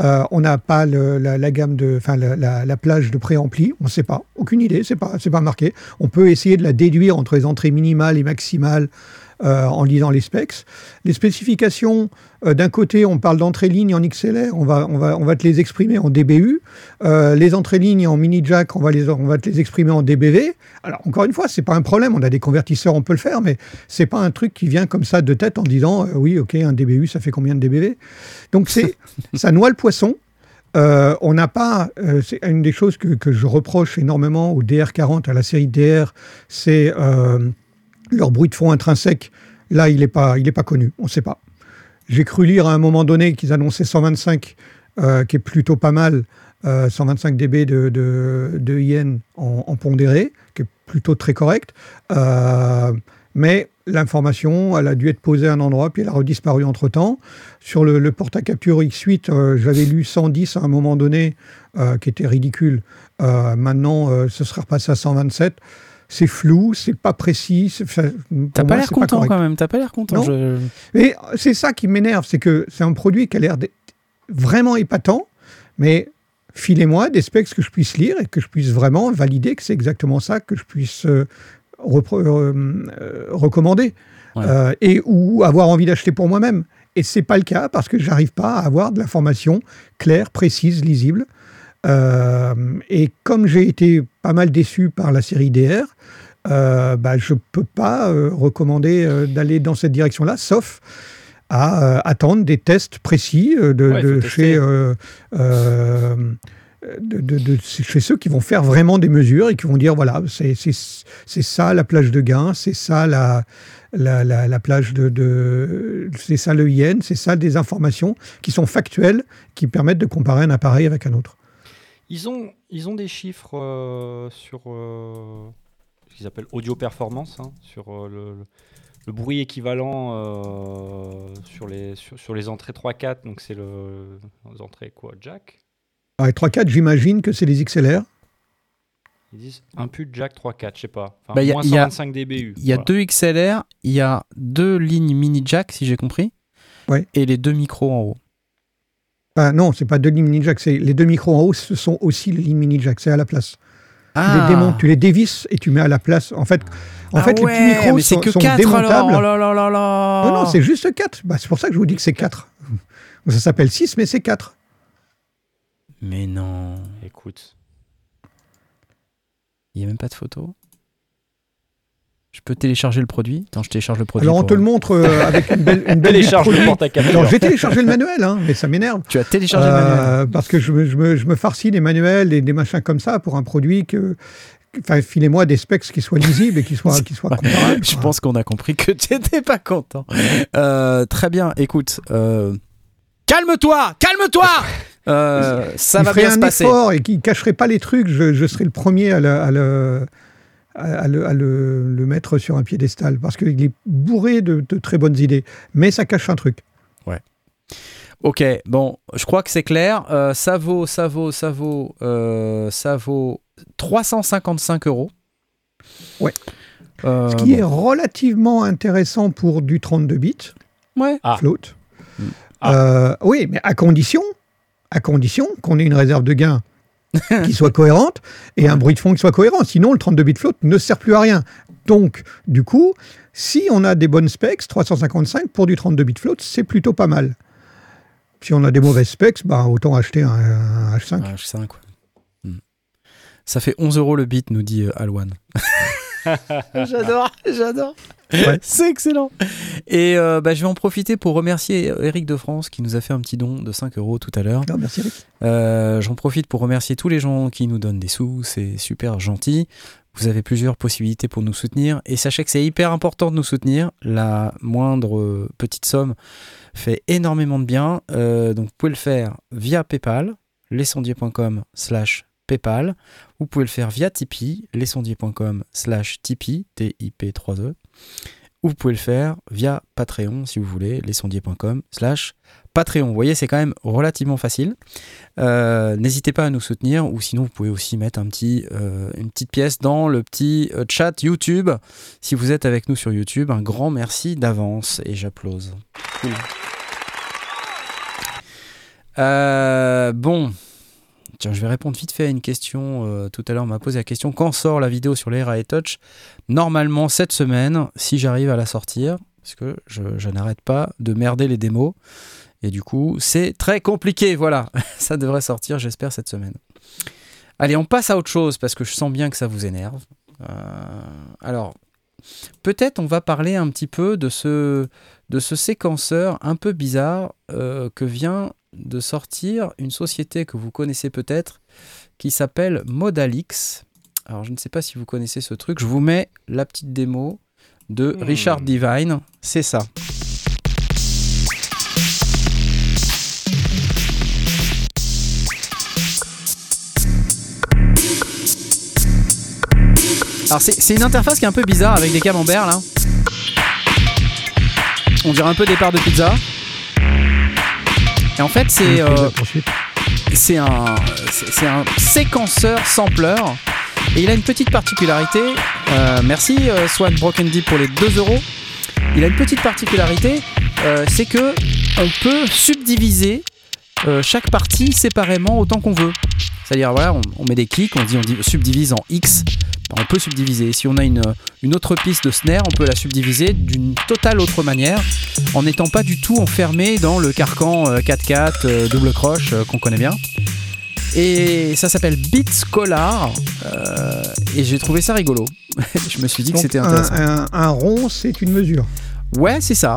euh, on n'a pas la, gamme de, enfin la plage de préampli, on ne sait pas, aucune idée, c'est pas, c'est pas marqué. On peut essayer de la déduire entre les entrées minimales et maximales euh, en lisant les specs. Les spécifications, euh, d'un côté, on parle d'entrée ligne en XLR, on va, on va, on va te les exprimer en DBU. Euh, les entrées lignes en mini jack, on va, les, on va te les exprimer en DBV. Alors encore une fois, c'est pas un problème. On a des convertisseurs, on peut le faire, mais c'est pas un truc qui vient comme ça de tête en disant oui, ok, un DBU, ça fait combien de DBV Donc c'est, [LAUGHS] ça noie le poisson. Euh, on n'a pas, euh, c'est une des choses que, que je reproche énormément au DR40, à la série DR, c'est euh, leur bruit de fond intrinsèque. Là, il n'est pas, pas connu, on ne sait pas. J'ai cru lire à un moment donné qu'ils annonçaient 125, euh, qui est plutôt pas mal, euh, 125 dB de, de, de IN en, pondéré, qui est plutôt très correct. Euh, mais l'information, elle a dû être posée à un endroit, puis elle a redisparu entre-temps. Sur le, le porte-à-capture X8, euh, j'avais lu 110 à un moment donné, euh, qui était ridicule. Euh, maintenant, euh, ce sera repassé à 127. C'est flou, c'est pas précis. T'as pas l'air content quand même. T'as pas l'air content. Je- Et c'est ça qui m'énerve, c'est que c'est un produit qui a l'air vraiment épatant, mais filez-moi des specs que je puisse lire et que je puisse vraiment valider que c'est exactement ça que je puisse euh, euh, euh, recommander Ouais. euh, et ou avoir envie d'acheter pour moi-même. Et c'est pas le cas parce que j'arrive pas à avoir de l'information claire, précise, lisible. Euh, et comme j'ai été pas mal déçu par la série DR, euh, bah, je peux pas euh, recommander d'aller dans cette direction-là, sauf à attendre des tests précis de, Ouais, chez, de, de- de- chez ceux qui vont faire vraiment des mesures et qui vont dire voilà, c'est ça la plage de gain, c'est ça la, la, la- la plage de, de c'est ça le yen, c'est ça des informations qui sont factuelles, qui permettent de comparer un appareil avec un autre. Ils ont, ils ont des chiffres euh, sur euh, ce qu'ils appellent audio performance, hein, sur euh, le, le- le bruit équivalent euh, sur, les, sur, sur les entrées 3-4, donc c'est le, les entrées quoi, jack? Les 3.4, j'imagine que c'est les XLR. Ils disent input jack 3-4, je sais pas. Enfin, Bah, y a- moins y a- 125 dBU. Il y a voilà. deux XLR, il y a deux lignes mini jack, si j'ai compris. Ouais. Et les deux micros en haut. Enfin, non, c'est pas deux lignes mini jack, c'est les deux micros en haut, ce sont aussi les lignes mini jack, c'est à la place. Tu les démontes, tu les dévisses et tu mets à la place. En fait, en Ah fait les petits micros sont, que sont 4 démontables. alors. Oh là là là là. Non, non, c'est juste 4. Bah, c'est pour ça que je vous dis que c'est 4. [LAUGHS] Ça s'appelle 6, mais c'est 4. Mais non. Écoute, Il n'y a même pas de photo. Je peux télécharger le produit Attends, je télécharge le produit. Alors on te le montre euh, [LAUGHS] avec une belle, une belle Télécharge le porte à capture. Alors j'ai téléchargé le manuel, hein, mais ça m'énerve. Tu as téléchargé le manuel Euh, parce que je me, je, me, je me farcis des manuels et des machins comme ça pour un produit que. Enfin, filez-moi des specs qui soient lisibles et qui soient, qui soient [LAUGHS] comparables. Je pense qu'on a compris que tu n'étais pas content. Euh, très bien, écoute. euh, Calme-toi Calme-toi Euh, Ça il va bien un se passer. effort et qui cacherait pas les trucs, je, je serais le premier à le, à le, à le, à le- le mettre sur un piédestal parce qu'il est bourré de, de très bonnes idées. Mais ça cache un truc. Ok, bon, je crois que c'est clair. Euh, ça vaut, ça vaut, ça vaut, euh, ça vaut 355 euros. Ouais. Euh, Ce qui bon. est relativement intéressant pour du 32 bits, Ouais. Ah. float. Euh, oui, mais à condition, à condition qu'on ait une réserve de gain [LAUGHS] qui soit cohérente et un bruit de fond qui soit cohérent. Sinon, le 32 bits float ne sert plus à rien. Donc, du coup, si on a des bonnes specs, 355 pour du 32 bits float, c'est plutôt pas mal. Si on a des mauvaises specs, bah, autant acheter un, un H5. Ouais, H5, ouais. Hmm. Ça fait 11 euros le bit, nous dit euh, Alwan. [LAUGHS] [LAUGHS] j'adore, j'adore. Ouais. C'est excellent. Et euh, bah, je vais en profiter pour remercier Eric de France qui nous a fait un petit don de 5 euros tout à l'heure. Non, merci Eric. Euh, J'en profite pour remercier tous les gens qui nous donnent des sous, c'est super gentil. Vous avez plusieurs possibilités pour nous soutenir et sachez que c'est hyper important de nous soutenir. La moindre petite somme fait énormément de bien. Euh, donc vous pouvez le faire via PayPal, lesondiers.com slash PayPal. Vous pouvez le faire via Tipeee, lesondiers.com slash Tipeee, T-I-P-3-E. Ou vous pouvez le faire via Patreon si vous voulez, lesondiers.com slash Patreon. Vous voyez, c'est quand même relativement facile. Euh, N'hésitez pas à nous soutenir ou sinon vous pouvez aussi mettre un petit, euh, une petite pièce dans le petit euh, chat YouTube. Si vous êtes avec nous sur YouTube, un grand merci d'avance et j'applause. Cool. Bon, tiens, je vais répondre vite fait à une question. Euh, tout à l'heure, on m'a posé la question quand sort la vidéo sur l'Air Touch? Normalement, cette semaine, si j'arrive à la sortir, parce que je, n'arrête pas de merder les démos. Et du coup, c'est très compliqué. Voilà, [LAUGHS] ça devrait sortir, j'espère, cette semaine. Allez, on passe à autre chose parce que je sens bien que ça vous énerve. Euh, alors, peut-être on va parler un petit peu de ce, de ce séquenceur un peu bizarre euh, que vient de sortir une société que vous connaissez peut-être qui s'appelle Modalix. Alors, je ne sais pas si vous connaissez ce truc. Je vous mets la petite démo de Hmm. Richard Divine. C'est ça. Alors c'est c'est une interface qui est un peu bizarre avec des camemberts là. On dirait un peu des parts de pizza. Et en fait c'est euh, c'est un, c'est c'est un séquenceur sampler. Et il a une petite particularité. euh, merci euh, Swan Broken Deep pour les 2 euros. Il a une petite particularité, euh, c'est que on peut subdiviser chaque partie séparément autant qu'on veut. C'est-à-dire voilà, on, on met des kicks, on dit on subdivise en X, on peut subdiviser. Si on a une, une autre piste de snare, on peut la subdiviser d'une totale autre manière, en n'étant pas du tout enfermé dans le carcan euh, 4x4 euh, double croche euh, qu'on connaît bien. Et ça s'appelle Beat Scholar, euh, et j'ai trouvé ça rigolo. [LAUGHS] je me suis dit que c'était un, intéressant. un- un rond, c'est une mesure. Ouais, c'est ça.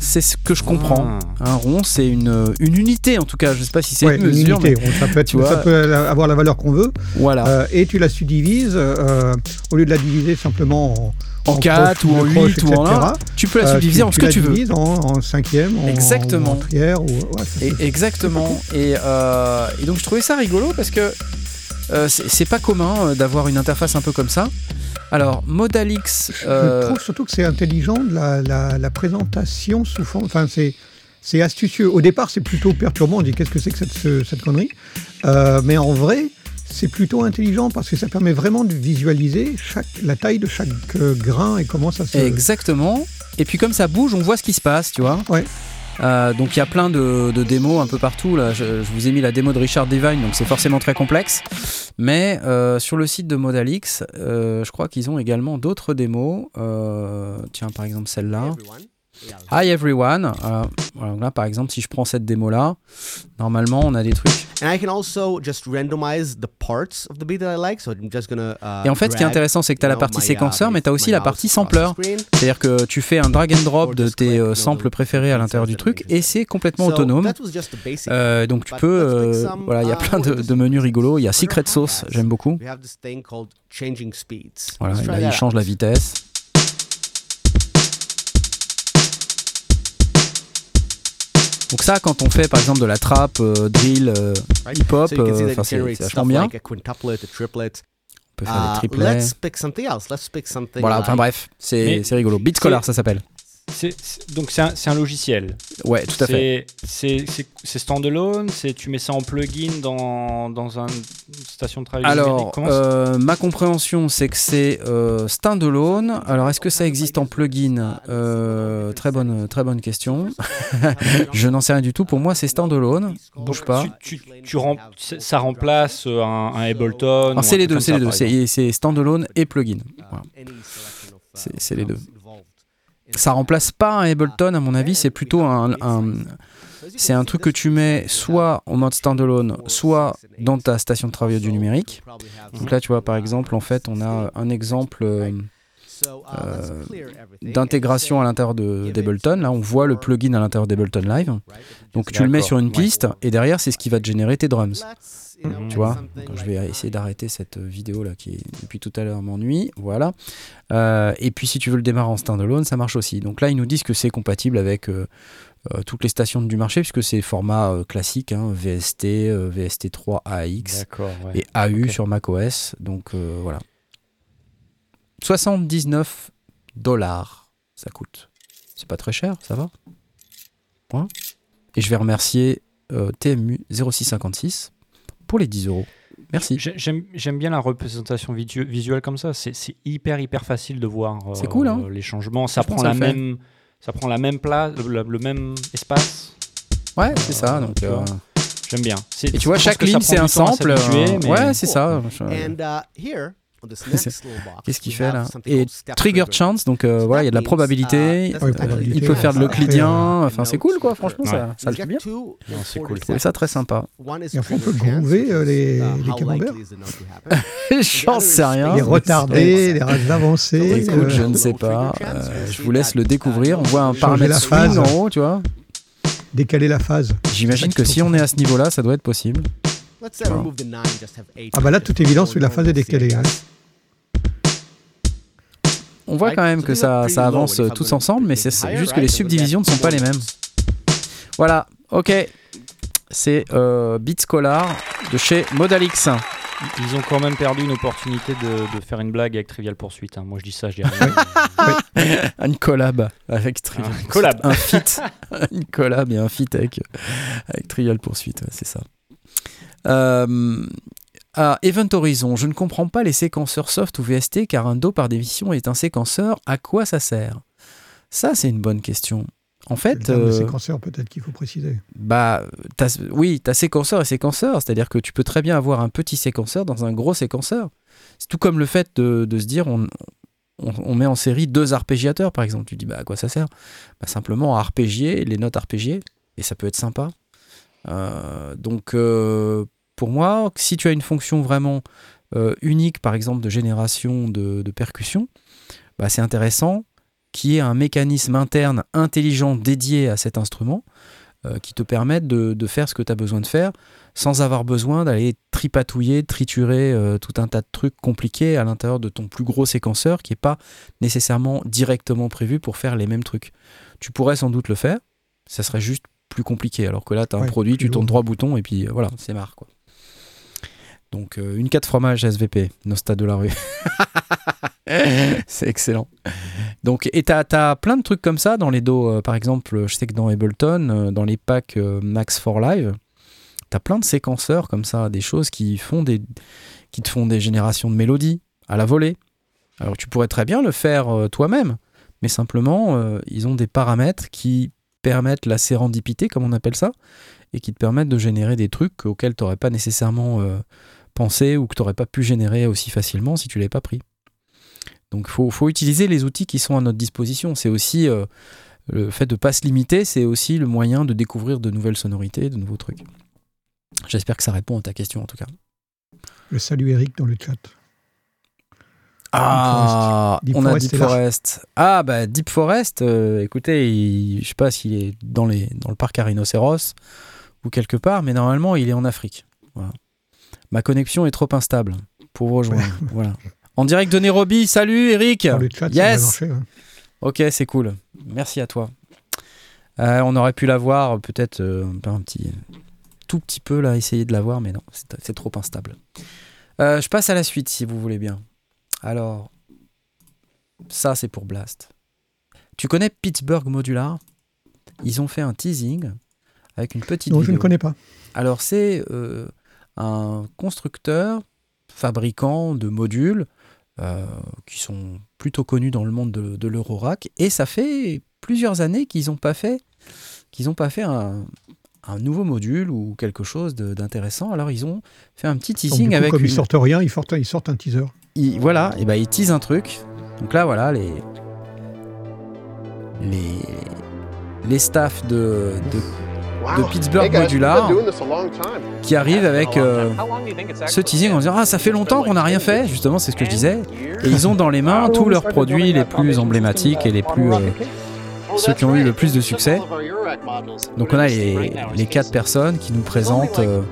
C'est ce que je comprends. Ah. Un rond, c'est une, une unité en tout cas. Je sais pas si c'est Ouais, une mesure. unité. Bon, ça peut, être- tu vois. ça peut avoir la valeur qu'on veut. mais Voilà. Euh, et tu la subdivises, euh, au lieu de la diviser simplement en, en 4 ou en croche, 8 ou en etc., 1, tu peux la euh, subdiviser en ce que tu veux. En, en cinquième, en, Exactement. en entrière, ou, ouais, ça Et- se- exactement. Et, euh, et donc je trouvais ça rigolo parce que euh, c'est pas commun euh, d'avoir une interface un peu comme ça. Alors, Modalix. Je euh, trouve surtout que c'est intelligent la, la- la présentation sous forme. Enfin, c'est. C'est astucieux. Au départ, c'est plutôt perturbant. On dit qu'est-ce que c'est que cette, ce- cette connerie? Euh, Mais en vrai, c'est plutôt intelligent parce que ça permet vraiment de visualiser chaque, la taille de chaque grain et comment ça se. Exactement. Et puis comme ça bouge, on voit ce qui se passe, tu vois. Ouais. Euh, donc il y a plein de, démos un peu partout. Là, je, vous ai mis la démo de Richard Devine, donc c'est forcément très complexe. Mais euh, sur le site de Modalix, euh, je crois qu'ils ont également d'autres démos. Tiens, par exemple celle-là. Hi everyone. Euh, là, par exemple, si je prends cette démo-là, normalement, on a des trucs. And I can also just randomize the parts of the beat that I like. So I'm just gonna. Uh, Et en fait, ce qui est intéressant, c'est que tu as la partie my, uh, séquenceur, mais tu as aussi la partie screen. C'est-à-dire que tu fais un drag and drop de tes euh, samples préférés à l'intérieur du truc et c'est complètement autonome. Euh, donc tu peux, voilà, il y a uh, plein de, menus rigolos. Il y a Secret Sauce, j'aime beaucoup. Voilà, là il change la vitesse. Donc ça, quand on fait par exemple de la trap, euh, drill, euh, Right? hip-hop, euh, enfin, c'est vachement bien. like a quintuplet, a triplet. On peut faire des Uh, triplets. let's pick something else. Let's pick something. Voilà, enfin bref, c'est Mais- c'est rigolo. Beat Scholar, ça s'appelle. C'est- c'est- donc c'est un, c'est un logiciel. Ouais, tout à fait. C'est- standalone, c'est tu mets ça en plugin dans, dans un- une station de travail. Alors, euh, ma compréhension, c'est que c'est euh, standalone. Alors, est-ce que ça existe en plugin? Euh, Très bonne, très bonne question. [LAUGHS] Je n'en sais rien du tout. Pour moi, c'est standalone. Bouge pas. tu, tu, tu rem- ça remplace euh, un, un Ableton. C'est les deux, c'est les deux. C'est standalone et plugin. Voilà. C'est les deux. Ça remplace pas un Ableton, à mon avis. C'est plutôt un, un- c'est un truc que tu mets soit en mode standalone, soit dans ta station de travail du numérique. Donc là, tu vois, par exemple, en fait, on a un exemple. euh, euh, d'intégration à l'intérieur d'Ableton. Là, on voit le plugin à l'intérieur d'Ableton Live. Donc, tu le mets sur une piste et derrière, c'est ce qui va te générer tes drums. Mhm. Tu vois Donc, Je vais essayer d'arrêter cette vidéo là qui, depuis tout à l'heure, m'ennuie. Voilà. Euh, et puis, si tu veux le démarrer en standalone, ça marche aussi. Donc là, ils nous disent que c'est compatible avec euh, euh, toutes les stations du marché puisque c'est format euh, classique hein, VST, euh, VST3 AX ouais. et AU sur macOS. Donc euh, voilà. 79 dollars, ça coûte. C'est pas très cher, ça va? Et je vais remercier euh, TMU 0656 pour les 10 euros. Merci. J'ai- J'aime bien la représentation visu- visuelle comme ça. C'est hyper hyper facile de voir euh, cool, hein les changements. Ça prend la même ça prend la même place, le, le même espace. Ouais, c'est ça. Euh, Donc, euh, J'aime bien. Et tu vois, chaque ligne, c'est un sample. euh, mais- Ouais, c'est ça. Je- And uh, here, [LAUGHS] Qu'est-ce qu'il fait là Et trigger chance, donc euh, voilà, il y a de la probabilité. uh, Oui, probabilité. Il peut faire de l'euclidien. ça Enfin, c'est cool, quoi. Franchement, Ouais. ça, ça le fait bien. C'est cool. Je trouvais ça très sympa. Et après, on peut groover, euh, les- les camemberts [LAUGHS] J'en sais rien. Les retardés, les rages avancées. Écoute, euh, je ne sais pas. Euh, je vous laisse le découvrir. On voit un paramètre la swing phase. en haut, tu vois. décaler la phase. J'imagine que si on est à ce niveau-là, ça doit être possible. Ah bah là, toute évidence, la phase est décalée. hein. On voit quand même que ça, ça avance euh, tous ensemble, mais c'est juste que les subdivisions ne sont pas les mêmes. Voilà, ok. C'est euh, Beat Scholar de chez Modalix. Ils ont quand même perdu une opportunité de, de faire une blague avec Trivial Pursuit. hein. Moi, je dis ça, je dis rien. [LAUGHS] Une collab avec Trivial. Un collab. Un feat. Une collab et un feat avec, avec Trivial Pursuit, ouais, c'est ça. Euh, à Event Horizon, je ne comprends pas les séquenceurs soft ou VST car un Do par définition est un séquenceur. À quoi ça sert? Ça, c'est une bonne question. En le fait, de euh, séquenceur, peut-être qu'il faut préciser. bah, t'as- oui, tu as séquenceur et séquenceur, c'est-à-dire que tu peux très bien avoir un petit séquenceur dans un gros séquenceur. C'est tout comme le fait de, de se dire on, on, on met en série deux arpégiateurs, par exemple. Tu dis bah, à quoi ça sert? Bah, Simplement à arpégier, les notes arpégiées, et ça peut être sympa. Euh, donc, euh, pour moi, si tu as une fonction vraiment euh, unique, par exemple, de génération de, de percussion, bah, c'est intéressant qu'il y ait un mécanisme interne intelligent dédié à cet instrument euh, qui te permette de, de faire ce que tu as besoin de faire sans avoir besoin d'aller tripatouiller, triturer euh, tout un tas de trucs compliqués à l'intérieur de ton plus gros séquenceur qui n'est pas nécessairement directement prévu pour faire les mêmes trucs. Tu pourrais sans doute le faire, ça serait juste plus compliqué. Alors que là, tu as un produit, tu tournes lourd. trois boutons et puis euh, voilà, c'est marre. Quoi. Donc euh, une 4 fromage SVP, Nosta de la rue. [LAUGHS] c'est excellent. Donc, et t'as as plein de trucs comme ça dans les dos. euh, par exemple, je sais que dans Ableton, euh, dans les packs Max for Live, t'as plein de séquenceurs comme ça, des choses qui font des, qui te font des générations de mélodies à la volée. Alors, tu pourrais très bien le faire toi-même, mais simplement, ils ont des paramètres qui permettent la sérendipité, comme on appelle ça, et qui te permettent de générer des trucs auxquels tu n'aurais pas nécessairement pensé ou que tu n'aurais pas pu générer aussi facilement si tu l'avais pas pris. Donc il faut, faut utiliser les outils qui sont à notre disposition. C'est aussi euh, le fait de pas se limiter, c'est aussi le moyen de découvrir de nouvelles sonorités, de nouveaux trucs. J'espère que ça répond à ta question en tout cas. Je salue Eric dans le chat. Ah, Deep on a Forest Deep est là. Forest. Ah bah Deep Forest, euh, écoutez, il- je sais pas s'il est dans, les, dans le parc à rhinocéros ou quelque part, mais normalement il est en Afrique. Voilà. Ma connexion est trop instable pour vous rejoindre. [LAUGHS] voilà. En direct de Nairobi, salut Eric Dans le chat, Yes. Ok, c'est cool. Merci à toi. Euh, on aurait pu l'avoir, peut-être euh, un petit, tout petit peu là, essayer de l'avoir, mais non, c'est trop instable. Euh, je passe à la suite si vous voulez bien. Alors, ça c'est pour Blast. Tu connais Pittsburgh Modular? Ils ont fait un teasing avec une petite Non, je ne connais pas. Alors c'est un constructeur, fabricant de modules euh, qui sont plutôt connus dans le monde de, de l'Eurorack et ça fait plusieurs années qu'ils n'ont pas fait qu'ils ont pas fait un, un nouveau module ou quelque chose d'intéressant. Alors ils ont fait un petit teasing coup, avec comme une- ils sortent rien, ils sortent, ils sortent un teaser. ils- voilà, et ben ils teasent un truc. Donc là, voilà, les les les staffs de. De Pittsburgh Modular qui arrivent avec euh, ce teasing en disant ah ça fait longtemps qu'on n'a rien fait. Justement, c'est ce que je disais. Et ils ont dans les mains tous leurs produits les plus emblématiques et les plus euh, ceux qui ont eu le plus de succès. Donc on a les, les quatre personnes qui nous présentent euh,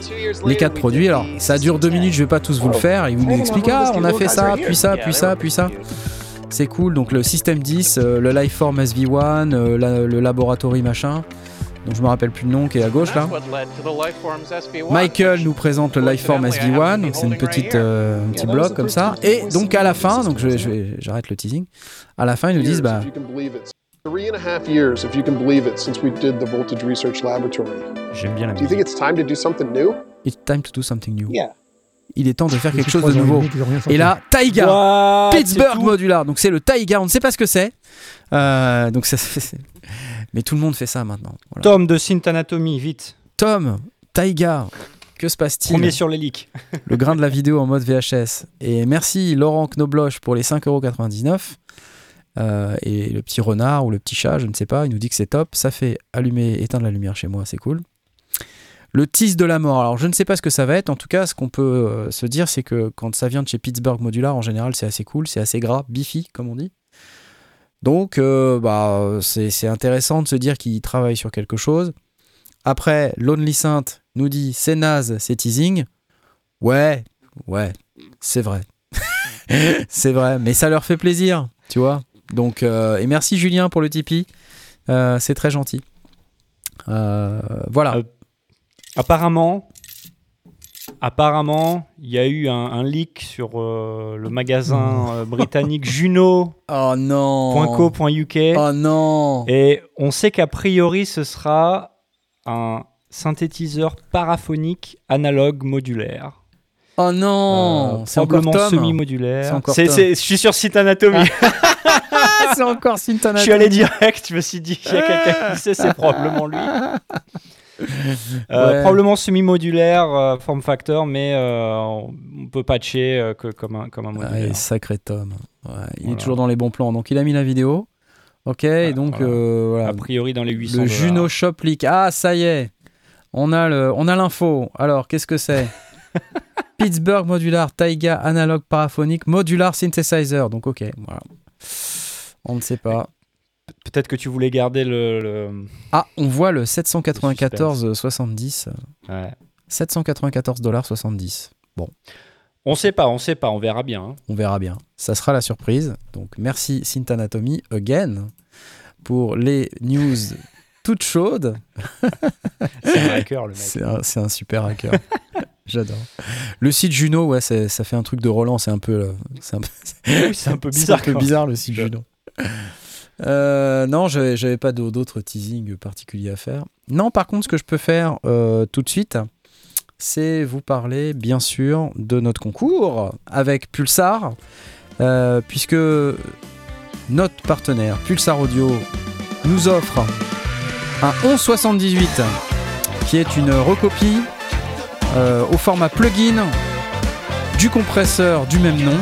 les quatre produits. Alors ça dure deux minutes, je vais pas tous vous le faire. Ils nous expliquent ah on a fait ça, puis ça, puis ça, puis ça. C'est cool. Donc le système 10, euh, le Lifeform SV1, euh, la- le laboratory machin. Donc je me rappelle plus le nom qui est à gauche là. Michael nous présente le Lifeform SV1, donc c'est une petite euh, un petit bloc comme ça. Et donc à la fin, donc je, je j'arrête le teasing. À la fin, ils nous disent bah If you can believe it. Three and a half years, if you can believe it, since we did the Voltage Research Laboratory. J'aime bien la Do you think musique. it's time to do something new? it's time to do something new. Yeah. Il est temps de faire quelque chose de nouveau. Et là, Taiga, What? Pittsburgh Modular. Donc c'est le Taiga. On ne sait pas ce que c'est. Euh, donc ça, [LAUGHS] c'est- mais tout le monde fait ça maintenant. Voilà. Tom de Synth Anatomy, vite. Tom, Taiga. Que se passe-t-il Premier sur les leaks. [LAUGHS] le grain de la vidéo en mode VHS. Et merci Laurent Knobloch pour les 5,99€. Euh, et le petit renard ou le petit chat, je ne sais pas, il nous dit que c'est top. Ça fait allumer, éteindre la lumière chez moi, c'est cool. Le tease de la mort. Alors je ne sais pas ce que ça va être. En tout cas, ce qu'on peut euh, se dire, c'est que quand ça vient de chez Pittsburgh Modular, en général, c'est assez cool, c'est assez gras, beefy, comme on dit. Donc, euh, bah, c'est intéressant de se dire qu'il travaille sur quelque chose. Après, Lonely Saint nous dit c'est naze, c'est teasing. Ouais, ouais, c'est vrai. [LAUGHS] c'est vrai, mais ça leur fait plaisir, tu vois. Donc, euh, et merci Julien pour le Tipeee. Euh, c'est très gentil. Voilà. Apparemment, apparemment, il y a eu un, un leak sur euh, le magasin euh, britannique Juno.co.uk [LAUGHS] oh non. Oh non. et on sait qu'a priori ce sera un synthétiseur paraphonique analogue modulaire. Oh non. Euh, c'est encore semi-modulaire. Je suis sur site anatomie. Ah, [LAUGHS] c'est encore Sintana. [LAUGHS] Je suis allé direct. Je me suis dit, il y a quelqu'un qui sait, c'est probablement lui. Euh, Ouais. Probablement semi-modulaire, euh, form factor, mais euh, on peut patcher que comme un, comme un Ouais, modulaire. sacré Tom. Ouais, il est toujours dans les bons plans. Donc il a mis la vidéo. Ok, et donc voilà. A priori dans les 800 Le. Juno Shop Leak. Ah, ça y est. On a le, on a l'info. Alors, qu'est-ce que c'est [LAUGHS] Pittsburgh Modular Taiga Analog Paraphonic Modular Synthesizer. Donc, ok, voilà. On ne sait pas. Peut-être que tu voulais garder le. le- Ah, on voit le 794,70. Ouais. 794 dollars 70. On sait pas, on sait pas, on verra bien. hein. On verra bien. Ça sera la surprise. Donc, merci Synth Anatomy again pour les news toutes chaudes. [LAUGHS] C'est un hacker le mec. C'est un, super hacker. [LAUGHS] J'adore. Le site Juno, ouais, c'est- ça fait un truc de Roland. C'est un peu, euh, c'est un, peu- Oui, c'est un peu [LAUGHS] c'est bizarre. un peu bizarre le site Juno. Euh, non, j'avais j'avais pas d'au- d'autres teasing particuliers à faire. Non, par contre, ce que je peux faire euh, tout de suite, c'est vous parler, bien sûr, de notre concours avec Pulsar, euh, puisque notre partenaire Pulsar Audio nous offre un 1178 qui est une recopie au format plugin du compresseur du même nom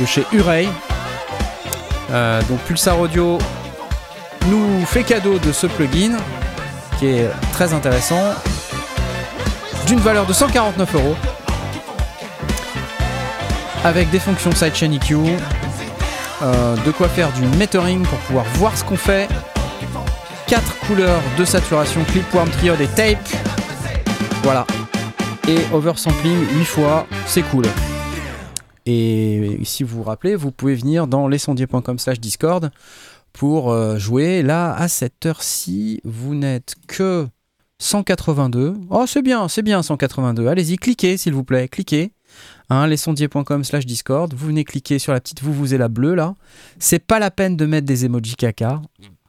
de chez Urey. Euh, donc Pulsar Audio nous fait cadeau de ce plugin qui est très intéressant d'une valeur de 149 euros avec des fonctions sidechain EQ, euh, de quoi faire du metering pour pouvoir voir ce qu'on fait, 4 couleurs de saturation, clipworm, triode et tape, voilà, et oversampling 8 fois, c'est cool. Et si vous vous rappelez, vous pouvez venir dans lesondiers.com slash discord pour euh, jouer. Là, à cette heure-ci, vous n'êtes que 182. Oh, c'est bien, c'est bien 182. Allez-y, cliquez s'il vous plaît, cliquez. Hein, lesondiers.com slash discord. Vous venez cliquer sur la petite vous vous et la bleue là. C'est pas la peine de mettre des emojis caca.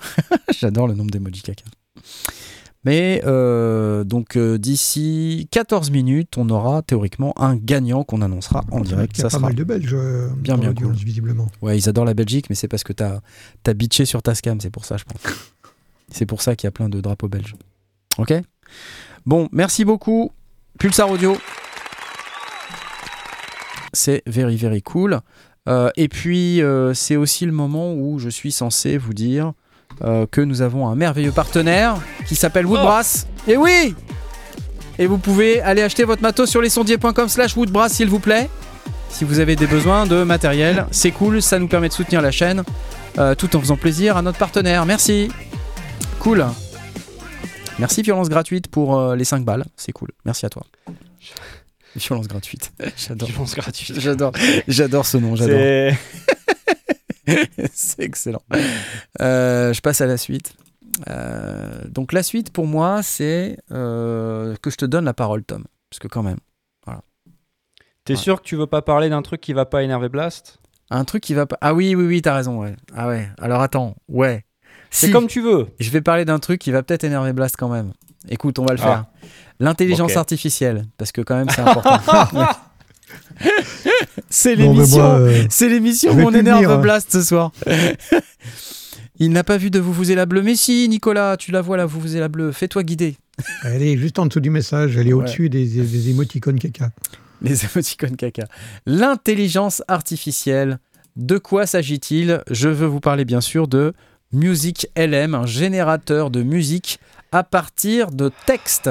[LAUGHS] J'adore le nombre d'emojis caca. Mais euh, donc euh, d'ici 14 minutes, on aura théoriquement un gagnant qu'on annoncera en direct. Il y a Ça pas sera mal de Belges euh, bien, bien cool. visiblement. Ouais, ils adorent la Belgique, mais c'est parce que t'as as bitché sur ta scam, c'est pour ça, je pense. c'est pour ça qu'il y a plein de drapeaux belges. Ok? Bon, merci beaucoup. Pulsar Audio. C'est very, very cool. Euh, et puis, c'est aussi le moment où je suis censé vous dire euh, que nous avons un merveilleux partenaire qui s'appelle Woodbrass. Et oui Et vous pouvez aller acheter votre matos sur lesondiers.com slash Woodbrass, s'il vous plaît. Si vous avez des besoins de matériel, c'est cool, ça nous permet de soutenir la chaîne euh, tout en faisant plaisir à notre partenaire. Merci. Cool. Merci Violence Gratuite pour euh, les 5 balles, c'est cool. Merci à toi. Violence Gratuite. [LAUGHS] J'adore. Violence gratuite. J'adore. J'adore ce nom, j'adore. [LAUGHS] [LAUGHS] C'est- excellent. Euh, je passe à la suite. Euh, donc la suite pour moi, c'est euh, que je te donne la parole, Tom. Parce que quand même, T'es sûr que tu veux pas parler d'un truc qui va pas énerver Blast? Un truc qui va pas... Ah oui, oui, oui, t'as raison, ouais. Ah ouais, alors attends, ouais. C'est Si. comme tu veux. Je vais parler d'un truc qui va peut-être énerver Blast quand même. Écoute, on va le Ah. faire. L'intelligence artificielle, parce que quand même c'est important. [LAUGHS] [LAUGHS] c'est l'émission. euh, C'est l'émission je où vais on plus énerve hein. Blast ce soir. [LAUGHS] Il n'a pas vu de vous vous et la bleue. Mais si, Nicolas, tu la vois là, vous vous et la bleue. Fais-toi guider. [LAUGHS] elle est juste en dessous du message, elle est Ouais. au-dessus des, des, des émoticônes caca. Les émoticônes caca. L'intelligence artificielle. De quoi s'agit-il? Je veux vous parler bien sûr de Music LM, un générateur de musique à partir de texte.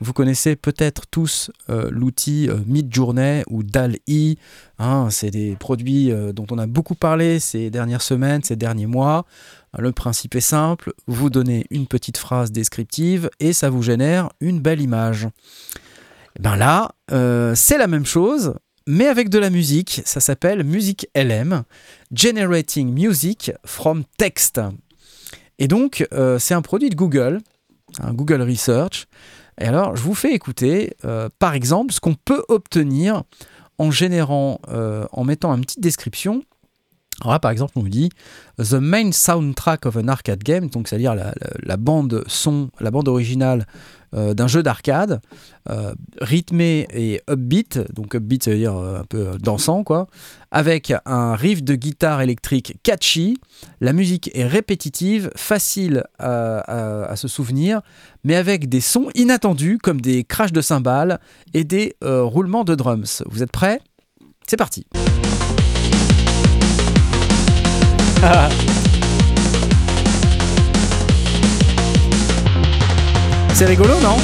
Vous connaissez peut-être tous euh, l'outil euh, Midjourney ou DAL-E. hein, c'est des produits euh, dont on a beaucoup parlé ces dernières semaines, ces derniers mois. Le principe est simple, vous donnez une petite phrase descriptive et ça vous génère une belle image. Et ben là, euh, c'est la même chose, mais avec de la musique. Ça s'appelle Music LM, Generating Music from Text. Et donc, c'est un produit de Google, Google Research. Et alors, je vous fais écouter, euh, par exemple, ce qu'on peut obtenir en générant, euh, en mettant une petite description. Alors là, par exemple, on nous dit The main soundtrack of an arcade game, donc c'est-à-dire la bande son, la bande originale euh, d'un jeu d'arcade, euh, rythmé et upbeat, donc upbeat ça veut dire euh, un peu dansant quoi, avec un riff de guitare électrique catchy, la musique est répétitive, facile à, à- se souvenir, mais avec des sons inattendus comme des crashs de cymbales et des roulements de drums. Vous êtes prêts? C'est parti [LAUGHS] C'est rigolo, non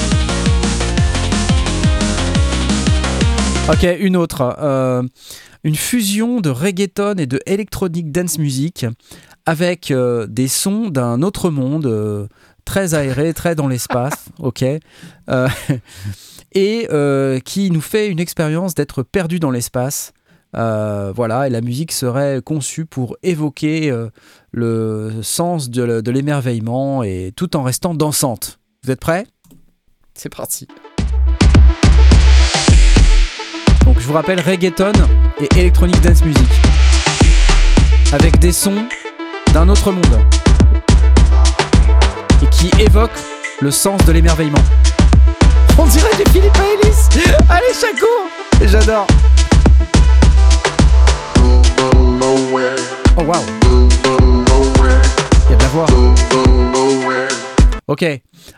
Ok, une autre. euh, une fusion de reggaeton et de electronic dance music avec euh, des sons d'un autre monde, euh, très aéré, très dans l'espace, [LAUGHS] ok [LAUGHS] Et qui nous fait une expérience d'être perdu dans l'espace. Euh, voilà, et la musique serait conçue pour évoquer euh, le sens de, de l'émerveillement et tout en restant dansante. Vous êtes prêts? C'est parti. Donc je vous rappelle reggaeton et electronic dance music avec des sons d'un autre monde et qui évoquent le sens de l'émerveillement. On dirait du Philippe Ellis. Allez Chaco, j'adore. Oh waouh. Il y a de la voix. Ok.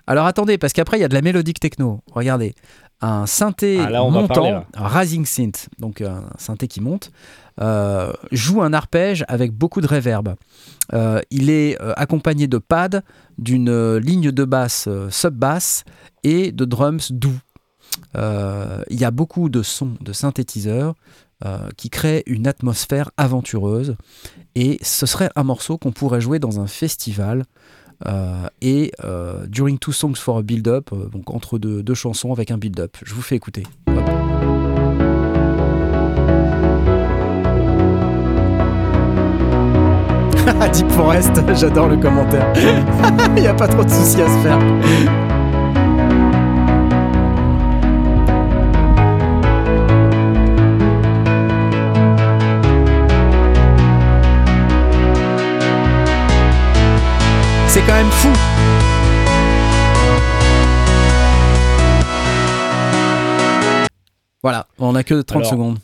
Alors attendez, parce qu'après il y a de la mélodique techno. Regardez. un synthé Ah, là, on va montant, parler, un rising synth, donc un synthé qui monte, euh, joue un arpège avec beaucoup de reverb. Euh, il est euh, accompagné de pads, d'une euh, ligne de basse euh, sub-basse et de drums doux. Euh, il y a beaucoup de sons de synthétiseurs euh, qui créent une atmosphère aventureuse et ce serait un morceau qu'on pourrait jouer dans un festival euh, et euh, During Two Songs for a Build-Up, euh, donc entre deux, deux chansons avec un build-up. Je vous fais écouter. Hop. [LAUGHS] Deep Forest, [LAUGHS] j'adore le commentaire. [LAUGHS] Il n'y a pas trop de soucis à se faire. C'est quand même fou. Voilà, on a que 30 Alors, secondes.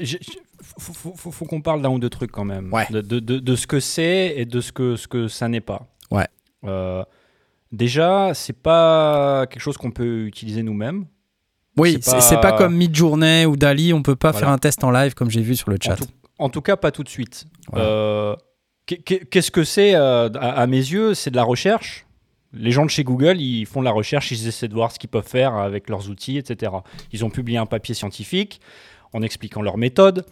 J'ai- Faut, faut- faut- faut qu'on parle d'un ou deux trucs quand même. Ouais. De, de- de- de ce que c'est et de ce que, ce que ça n'est pas. Ouais. Euh, déjà, c'est pas quelque chose qu'on peut utiliser nous-mêmes. Oui, c'est pas- pas comme Midjourney ou Dali, on peut pas Voilà. faire un test en live comme j'ai vu sur le En chat. tout, en tout cas, pas tout de suite. Euh, Qu'est-ce que c'est euh, à, mes yeux C'est de la recherche. Les gens de chez Google, ils font de la recherche, ils essaient de voir ce qu'ils peuvent faire avec leurs outils, etc. Ils ont publié un papier scientifique en expliquant leur méthode.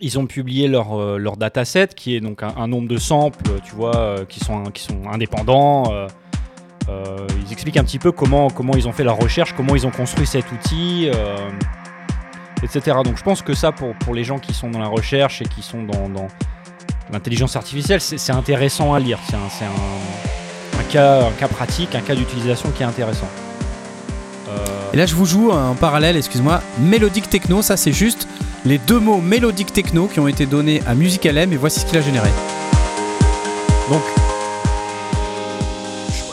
Ils ont publié leur, euh, leur dataset, qui est donc un, nombre de samples, tu vois, euh, qui, sont, qui sont indépendants. ils expliquent un petit peu comment, comment ils ont fait leur recherche, comment ils ont construit cet outil, etc. Donc je pense que ça, pour, pour les gens qui sont dans la recherche et qui sont dans l'intelligence artificielle, c'est intéressant à lire. C'est un, c'est un- un cas, un cas pratique, un cas d'utilisation qui est intéressant. Euh, Et là, je vous joue en parallèle, excuse-moi, mélodique techno. Ça, c'est juste les deux mots mélodique techno qui ont été donnés à Musical M et voici ce qu'il a généré. Donc,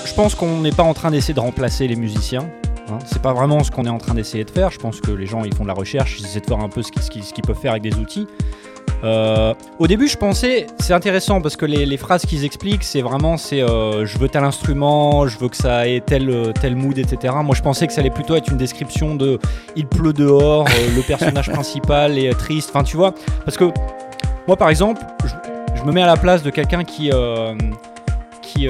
je, pense qu'on n'est pas en train d'essayer de remplacer les musiciens. Hein. C'est pas vraiment ce qu'on est en train d'essayer de faire. Je pense que les gens ils font de la recherche, ils essaient de voir un peu qu'ils ce qu'ils peuvent faire avec des outils. Euh, au début, je pensais, c'est intéressant parce que les, phrases qu'ils expliquent, c'est vraiment, c'est euh, je veux tel instrument, je veux que ça ait tel, euh, tel mood, etc. Moi, je pensais que ça allait plutôt être une description de il pleut dehors, le personnage [LAUGHS] principal est triste. Enfin, tu vois, parce que moi, par exemple, je, me mets à la place de quelqu'un qui, qui,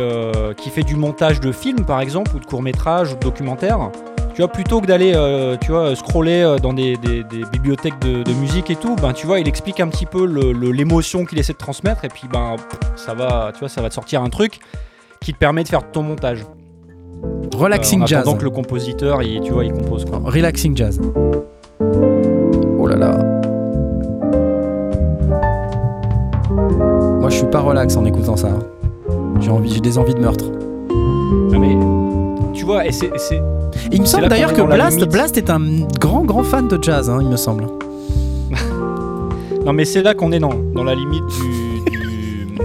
qui fait du montage de films, par exemple, ou de courts-métrages, ou de documentaires. Tu vois, plutôt que d'aller, euh, tu vois, scroller euh, dans des, des- des bibliothèques de, de musique et tout, ben, tu vois, il explique un petit peu l'émotion qu'il essaie de transmettre, et puis, ben, ça va, tu vois, ça va te sortir un truc qui te permet de faire ton montage. Relaxing Euh, en jazz. que le compositeur, il, tu vois, il compose quoi. Relaxing jazz. Oh là là. Moi, je suis pas relax en écoutant ça. J'ai envie, j'ai des envies de meurtre. Tu vois, et c'est, il me semble d'ailleurs que Blast. Blast est un grand grand fan de jazz, hein, il me semble. [LAUGHS] non, mais c'est là qu'on est dans, dans la limite du, du-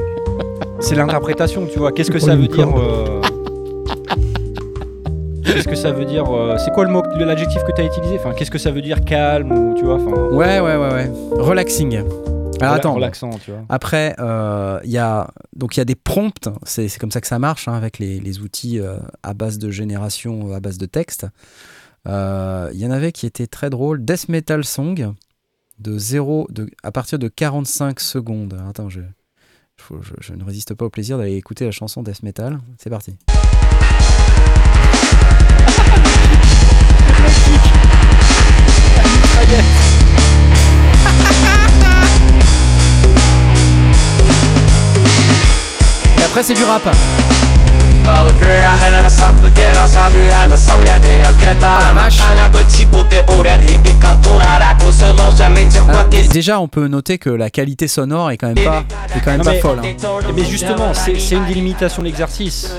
c'est l'interprétation, tu vois. Qu'est-ce que ça veut dire euh, Qu'est-ce que ça veut dire euh, C'est quoi le mot, l'adjectif que tu as utilisé? Enfin, qu'est-ce que ça veut dire calme ou tu vois Enfin, Ouais, ouais, ouais, ouais. Relaxing. Alors attends. relaxant, tu vois. Après, euh, il y a donc il y a des prompts. C'est c'est comme ça que ça marche hein, avec les, les outils euh, à base de génération, à base de texte. Euh, Il y en avait qui étaient très drôles. Death Metal Song de 0 de, à partir de 45 secondes. Attends, je, je, je ne résiste pas au plaisir d'aller écouter la chanson Death Metal. C'est parti. [LAUGHS] après, c'est du rap. Ah. Alors, déjà, on peut noter que la qualité sonore est quand même pas, est quand même Non, pas mais- folle. hein. Mais justement, c'est une délimitation de l'exercice.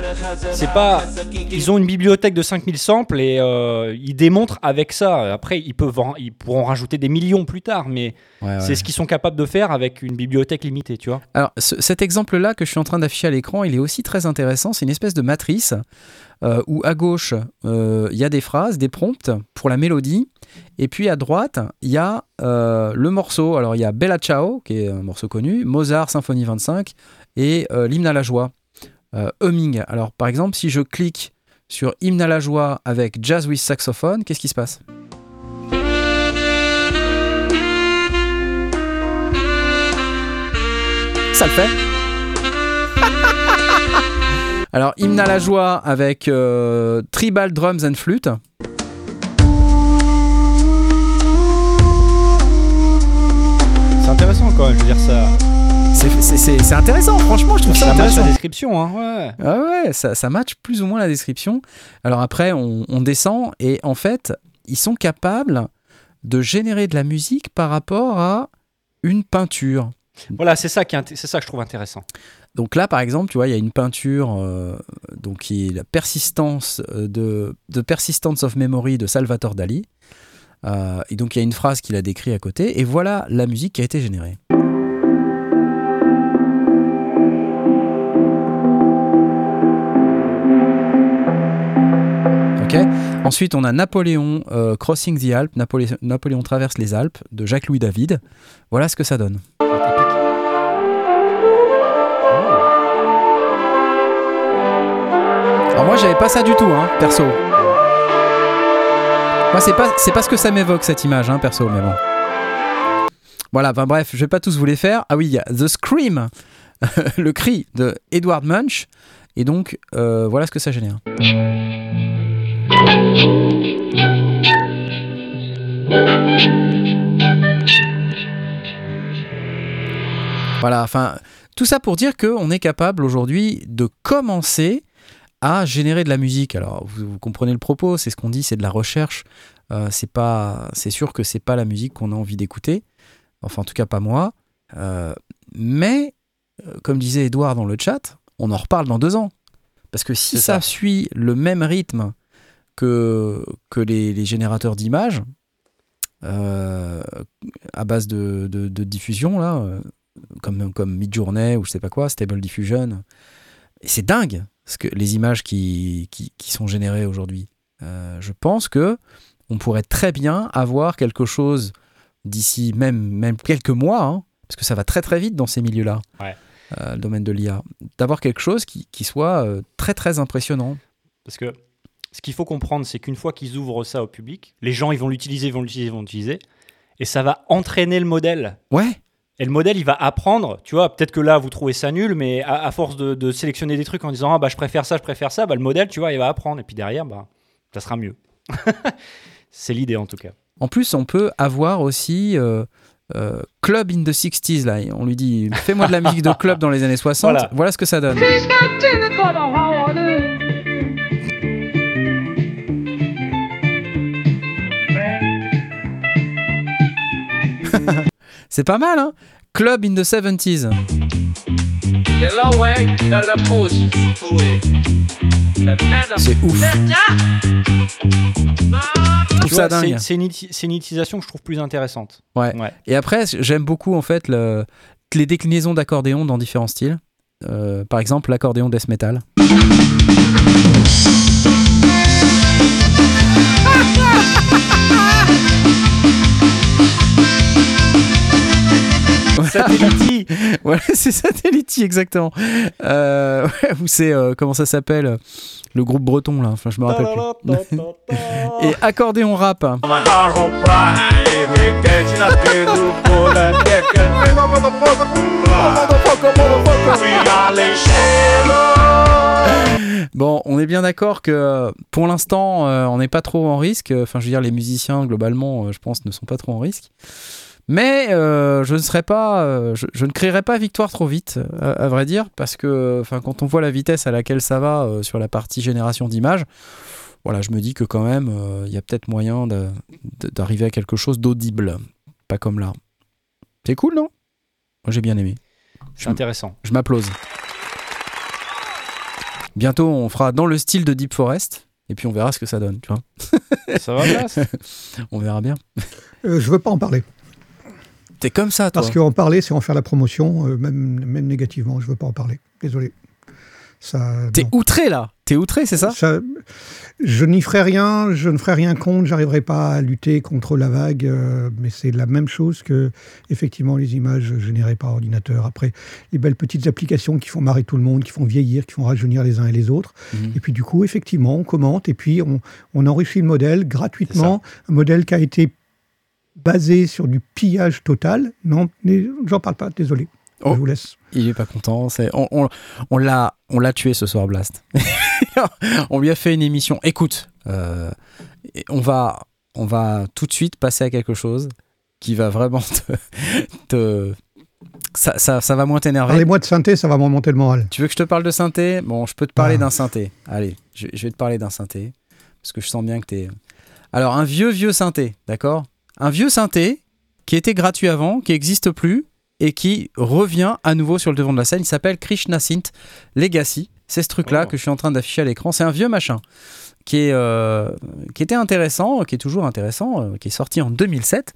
C'est pas. Ils ont une bibliothèque de 5000 samples et euh, ils démontrent avec ça. Après, ils, peuvent en- ils pourront rajouter des millions plus tard, mais Ouais, ouais. c'est ce qu'ils sont capables de faire avec une bibliothèque limitée, tu vois. Alors, ce- cet exemple-là que je suis en train d'afficher à il est aussi très intéressant. C'est une espèce de matrice euh, où à gauche, euh, il y a des phrases, des prompts pour la mélodie. Et puis à droite, il y a euh, le morceau. Alors, il y a Bella Ciao, qui est un morceau connu, Mozart, Symphonie 25, et l'hymne à la joie, Humming. Alors, par exemple, si je clique sur Hymne à la joie avec Jazz with Saxophone, qu'est-ce qui se passe? Ça le fait Alors, Hymne à la joie avec euh, Tribal Drums and Flute. C'est intéressant quand même, je veux dire ça. C'est- intéressant, franchement, je trouve ça, Ça match intéressant. la description, hein, ouais. Ah ouais, ça, ça match plus ou moins la description. Alors après, on, on descend et en fait, ils sont capables de générer de la musique par rapport à une peinture. Voilà, c'est ça, qui est ça que je trouve intéressant. Donc là, par exemple, tu vois, il y a une peinture euh, donc qui est la euh, de, Persistence of Memory de Salvatore Dali. Euh, et donc il y a une phrase qu'il a décrit à côté. Et voilà la musique qui a été générée. Ok. Ensuite, on a Napoléon Crossing the Alps, Napolé- Napoléon traverse les Alpes de Jacques-Louis David. Voilà ce que ça donne. Moi j'avais pas ça du tout, hein, perso. Moi c'est pas, c'est pas ce que ça m'évoque cette image, hein, perso, mais bon. Voilà, bref, je vais pas tous vous les faire. Ah oui, il y a The Scream, [LAUGHS] le cri de Edward Munch. Et donc, euh, voilà ce que ça génère. Voilà, enfin, tout ça pour dire qu'on est capable aujourd'hui de commencer à générer de la musique. Alors, vous, vous comprenez le propos, c'est ce qu'on dit, c'est de la recherche. Euh, c'est pas, c'est sûr que c'est pas la musique qu'on a envie d'écouter. Enfin, en tout cas, pas moi. Euh, mais, euh, comme disait Edouard dans le chat, on en reparle dans deux ans. Parce que si ça. ça. suit le même rythme que, que les, les générateurs d'images, euh, à base de, de- de diffusion, là, comme, comme Midjourney ou je sais pas quoi, Stable Diffusion, c'est dingue ce que, les images qui, qui, qui sont générées aujourd'hui. Euh, je pense que on pourrait très bien avoir quelque chose d'ici même, même quelques mois, hein, parce que ça va très très vite dans ces milieux-là, Ouais. euh, le domaine de l'IA, d'avoir quelque chose qui, qui soit euh, très très impressionnant. Parce que ce qu'il faut comprendre, c'est qu'une fois qu'ils ouvrent ça au public, les gens ils vont l'utiliser, ils vont l'utiliser, ils vont l'utiliser, et ça va entraîner le modèle. Ouais, Et le modèle, il va apprendre, tu vois, peut-être que là, vous trouvez ça nul, mais à, à force de, de sélectionner des trucs en disant, ah bah je préfère ça, je préfère ça, bah le modèle, tu vois, il va apprendre, et puis derrière, bah ça sera mieux. [LAUGHS] c'est l'idée en tout cas. En plus, on peut avoir aussi euh, euh, Club in the 60s. Là. On lui dit Fais-moi de la musique de club dans les années 60. [LAUGHS] Voilà, Voilà. ce que ça donne. C'est pas mal, hein Club in the 70s. C'est ouf. C'est- une, une utilisation que je trouve plus intéressante. Ouais. Ouais. Et après, j'aime beaucoup en fait le- les déclinaisons d'accordéon dans différents styles. Euh, par exemple, l'accordéon death metal. [LAUGHS] Satellite Voilà, [LAUGHS] c'est Satellite, exactement. Euh, ouais, ou c'est, euh, comment ça s'appelle euh, Le groupe breton, là. Enfin, je me rappelle plus. [LAUGHS] Et accordéon rap. Bon, on est bien d'accord que pour l'instant, euh, on n'est pas trop en risque. Enfin, je veux dire, les musiciens, globalement, euh, je pense, ne sont pas trop en risque. Mais euh, je ne serais pas, euh, je, je ne crierai pas victoire trop vite, à, à vrai dire, parce que, enfin, quand on voit la vitesse à laquelle ça va euh, sur la partie génération d'images, voilà, je me dis que quand même, euh, il y a peut-être moyen d'arriver à quelque chose d'audible, pas comme là. C'est cool, non? Moi, j'ai bien aimé. C'est intéressant. Je m'applause. Bientôt, on fera dans le style de Deep Forest, et puis on verra ce que ça donne, tu vois. Ça va, Blas? [LAUGHS] On verra bien. Euh, je veux pas en parler. T'es comme ça, toi. Parce qu'en parler, c'est en faire la promotion, euh, même, même négativement. Je veux pas en parler. Désolé. T'es outré, là. T'es outré, c'est ça Ça- je n'y ferai rien, je ne ferai rien contre, j'arriverai pas à lutter contre la vague, euh, mais c'est la même chose que effectivement les images générées par ordinateur. Après, les belles petites applications qui font marrer tout le monde, qui font vieillir, qui font rajeunir les uns et les autres. Mhm. Et puis du coup, effectivement, on commente et puis on, on enrichit le modèle gratuitement, un modèle qui a été basé sur du pillage total. Non, j'en parle pas, désolé. Oh. Je vous laisse. Il est pas content. On, on, on l'a on l'a tué ce soir Blast. [LAUGHS] on lui a fait une émission. Écoute, euh, on va on va tout de suite passer à quelque chose qui va vraiment te, te- ça, ça, ça va moins t'énerver. Parlez-moi de synthé, ça va me remonter le moral. Tu veux que je te parle de synthé? Bon, je peux te parler Ah. d'un synthé. Allez, je, je vais te parler d'un synthé parce que je sens bien que t'es. Alors un vieux vieux synthé, d'accord? Un vieux synthé qui était gratuit avant, qui n'existe plus et qui revient à nouveau sur le devant de la scène. Il s'appelle Krishna Synth Legacy. C'est ce truc-là Oh. que je suis en train d'afficher à l'écran. C'est un vieux machin qui, est, euh, qui était intéressant, qui est toujours intéressant, euh, qui est sorti en 2007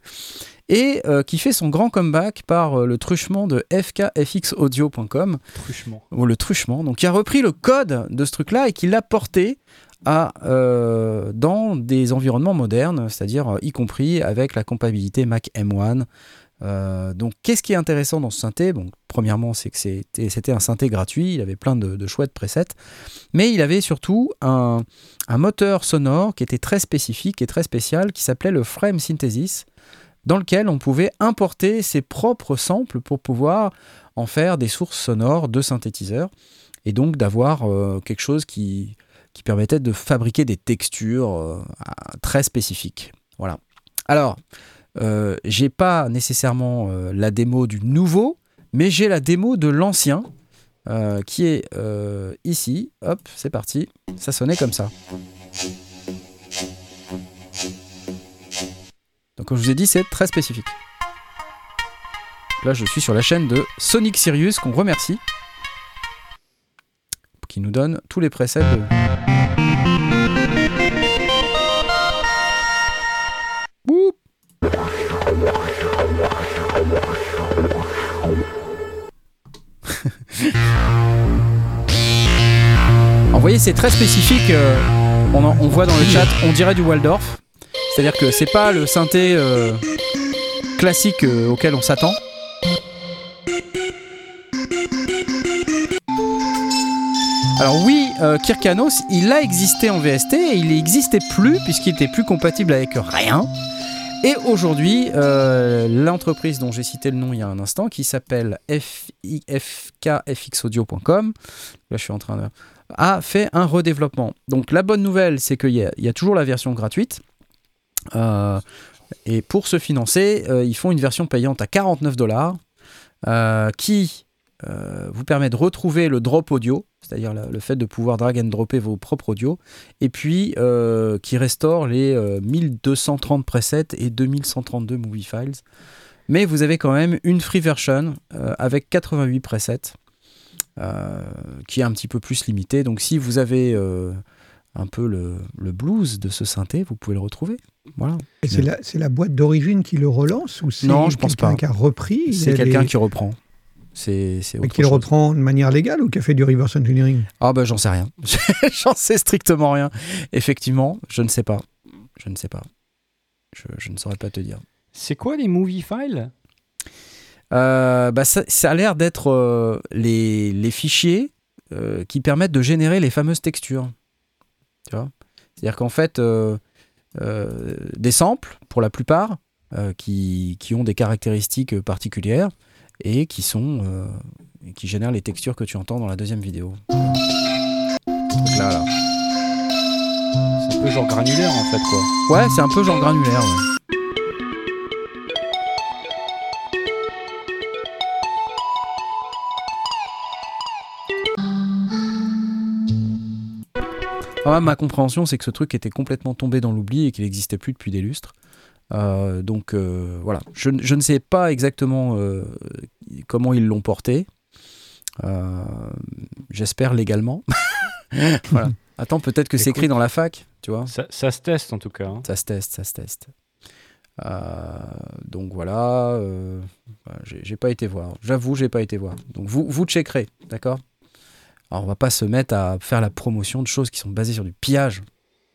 et euh, qui fait son grand comeback par le truchement de fkfxaudio.com Truchement. ou le truchement, donc qui a repris le code de ce truc-là et qui l'a porté euh, dans des environnements modernes, c'est-à-dire euh, y compris avec la compatibilité Mac M1. Euh, donc, qu'est-ce qui est intéressant dans ce synthé? Bon, Premièrement, c'est que c'était un synthé gratuit, il avait plein de, de chouettes presets, mais il avait surtout un, moteur sonore qui était très spécifique et très spécial, qui s'appelait le Frame Synthesis, dans lequel on pouvait importer ses propres samples pour pouvoir en faire des sources sonores de synthétiseurs et donc d'avoir quelque chose qui, qui permettait de fabriquer des textures euh, très spécifiques. Voilà. Alors, euh, j'ai pas nécessairement euh, la démo du nouveau, mais j'ai la démo de l'ancien qui est ici. Hop, c'est parti. Ça sonnait comme ça. Donc, comme je vous ai dit, c'est très spécifique. Là, je suis sur la chaîne de Sonic Sirius, qu'on remercie, qui nous donne tous les presets de. Alors, vous voyez, c'est très spécifique. euh, on, voit dans le chat, on dirait du Waldorf. C'est-à-dire que c'est pas le synthé euh, classique euh, auquel on s'attend. Alors oui, Kirkanos, il a existé en VST et il n'existait plus puisqu'il était plus compatible avec rien. Et aujourd'hui, euh, l'entreprise dont j'ai cité le nom il y a un instant, qui s'appelle fkfxaudio.com, là je suis en train de... a fait un redéveloppement. Donc la bonne nouvelle, c'est qu'il y, a- toujours la version gratuite. Euh, et pour se financer, euh, ils font une version payante à 49 dollars qui euh, vous permet de retrouver le drop audio, c'est-à-dire le fait de pouvoir drag and dropper vos propres audios, et puis euh, qui restaure les euh, 1230 presets et 2132 movie files. Mais vous avez quand même une free version euh, avec 88 presets, qui est un petit peu plus limitée. Donc si vous avez un peu le, le blues de ce synthé, vous pouvez le retrouver. Voilà. Et c'est la, boîte d'origine qui le relance ou c'est quelqu'un qui a repris C'est quelqu'un les- qui reprend. C'est c'est mais autre qui le chose. reprend de manière légale ou qui a fait du reverse engineering? Ah bah j'en sais rien. [LAUGHS] j'en sais strictement rien. Effectivement, je ne sais pas. Je ne sais pas. Je, je ne saurais pas te dire. C'est quoi les movie files? Euh, bah ça, ça a l'air d'être euh, les, les fichiers euh, qui permettent de générer les fameuses textures. Tu vois? C'est-à-dire qu'en fait, euh, euh, des samples, pour la plupart, euh, qui, qui ont des caractéristiques particulières et qui sont euh, qui génèrent les textures que tu entends dans la deuxième vidéo. Donc là, là. C'est un peu genre granulaire en fait quoi. Ouais, c'est un peu genre granulaire. ouais. Ah, ma compréhension, c'est que ce truc était complètement tombé dans l'oubli et qu'il n'existait plus depuis des lustres. Euh, donc euh, voilà, je, je ne sais pas exactement euh, comment ils l'ont porté. J'espère légalement. [LAUGHS] voilà. Attends, peut-être que c'est écrit dans la fac, tu vois. Ça, ça se teste en tout cas. hein. Ça se teste, ça se teste. Donc voilà, j'ai j'ai pas été voir. J'avoue, j'ai pas été voir. Donc vous, vous checkerez, d'accord? Alors, on va pas se mettre à faire la promotion de choses qui sont basées sur du pillage.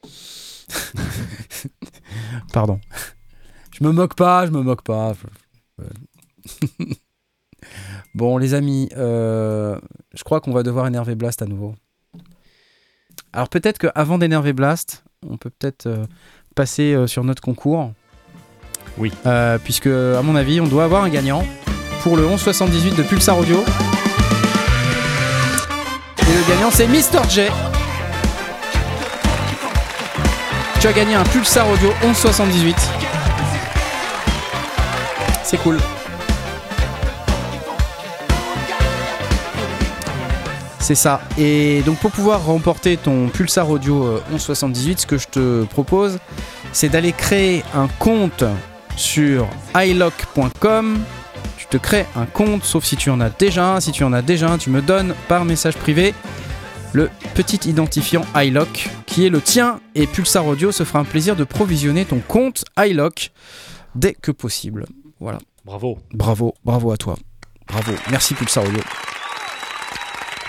[LAUGHS] Pardon. Je me moque pas, je me moque pas. [LAUGHS] Bon, les amis, euh, je crois qu'on va devoir énerver Blast à nouveau. Alors peut-être qu'avant d'énerver Blast, on peut peut-être euh, passer euh, sur notre concours. Oui. Puisque, à mon avis, on doit avoir un gagnant pour le 1178 de Pulsar Audio. Et le gagnant, c'est Mister J. Tu as gagné un Pulsar Audio 1178. C'est cool. C'est ça. Et donc pour pouvoir remporter ton Pulsar Audio euh, 1178, ce que je te propose, c'est d'aller créer un compte sur ilock.com. Tu te crées un compte, sauf si tu en as déjà un. Si tu en as déjà un, tu me donnes par message privé le petit identifiant iLock qui est le tien et Pulsar Audio se fera un plaisir de provisionner ton compte iLock dès que possible. Voilà. Bravo. Bravo, bravo à toi. Bravo. Merci Pulsar Audio.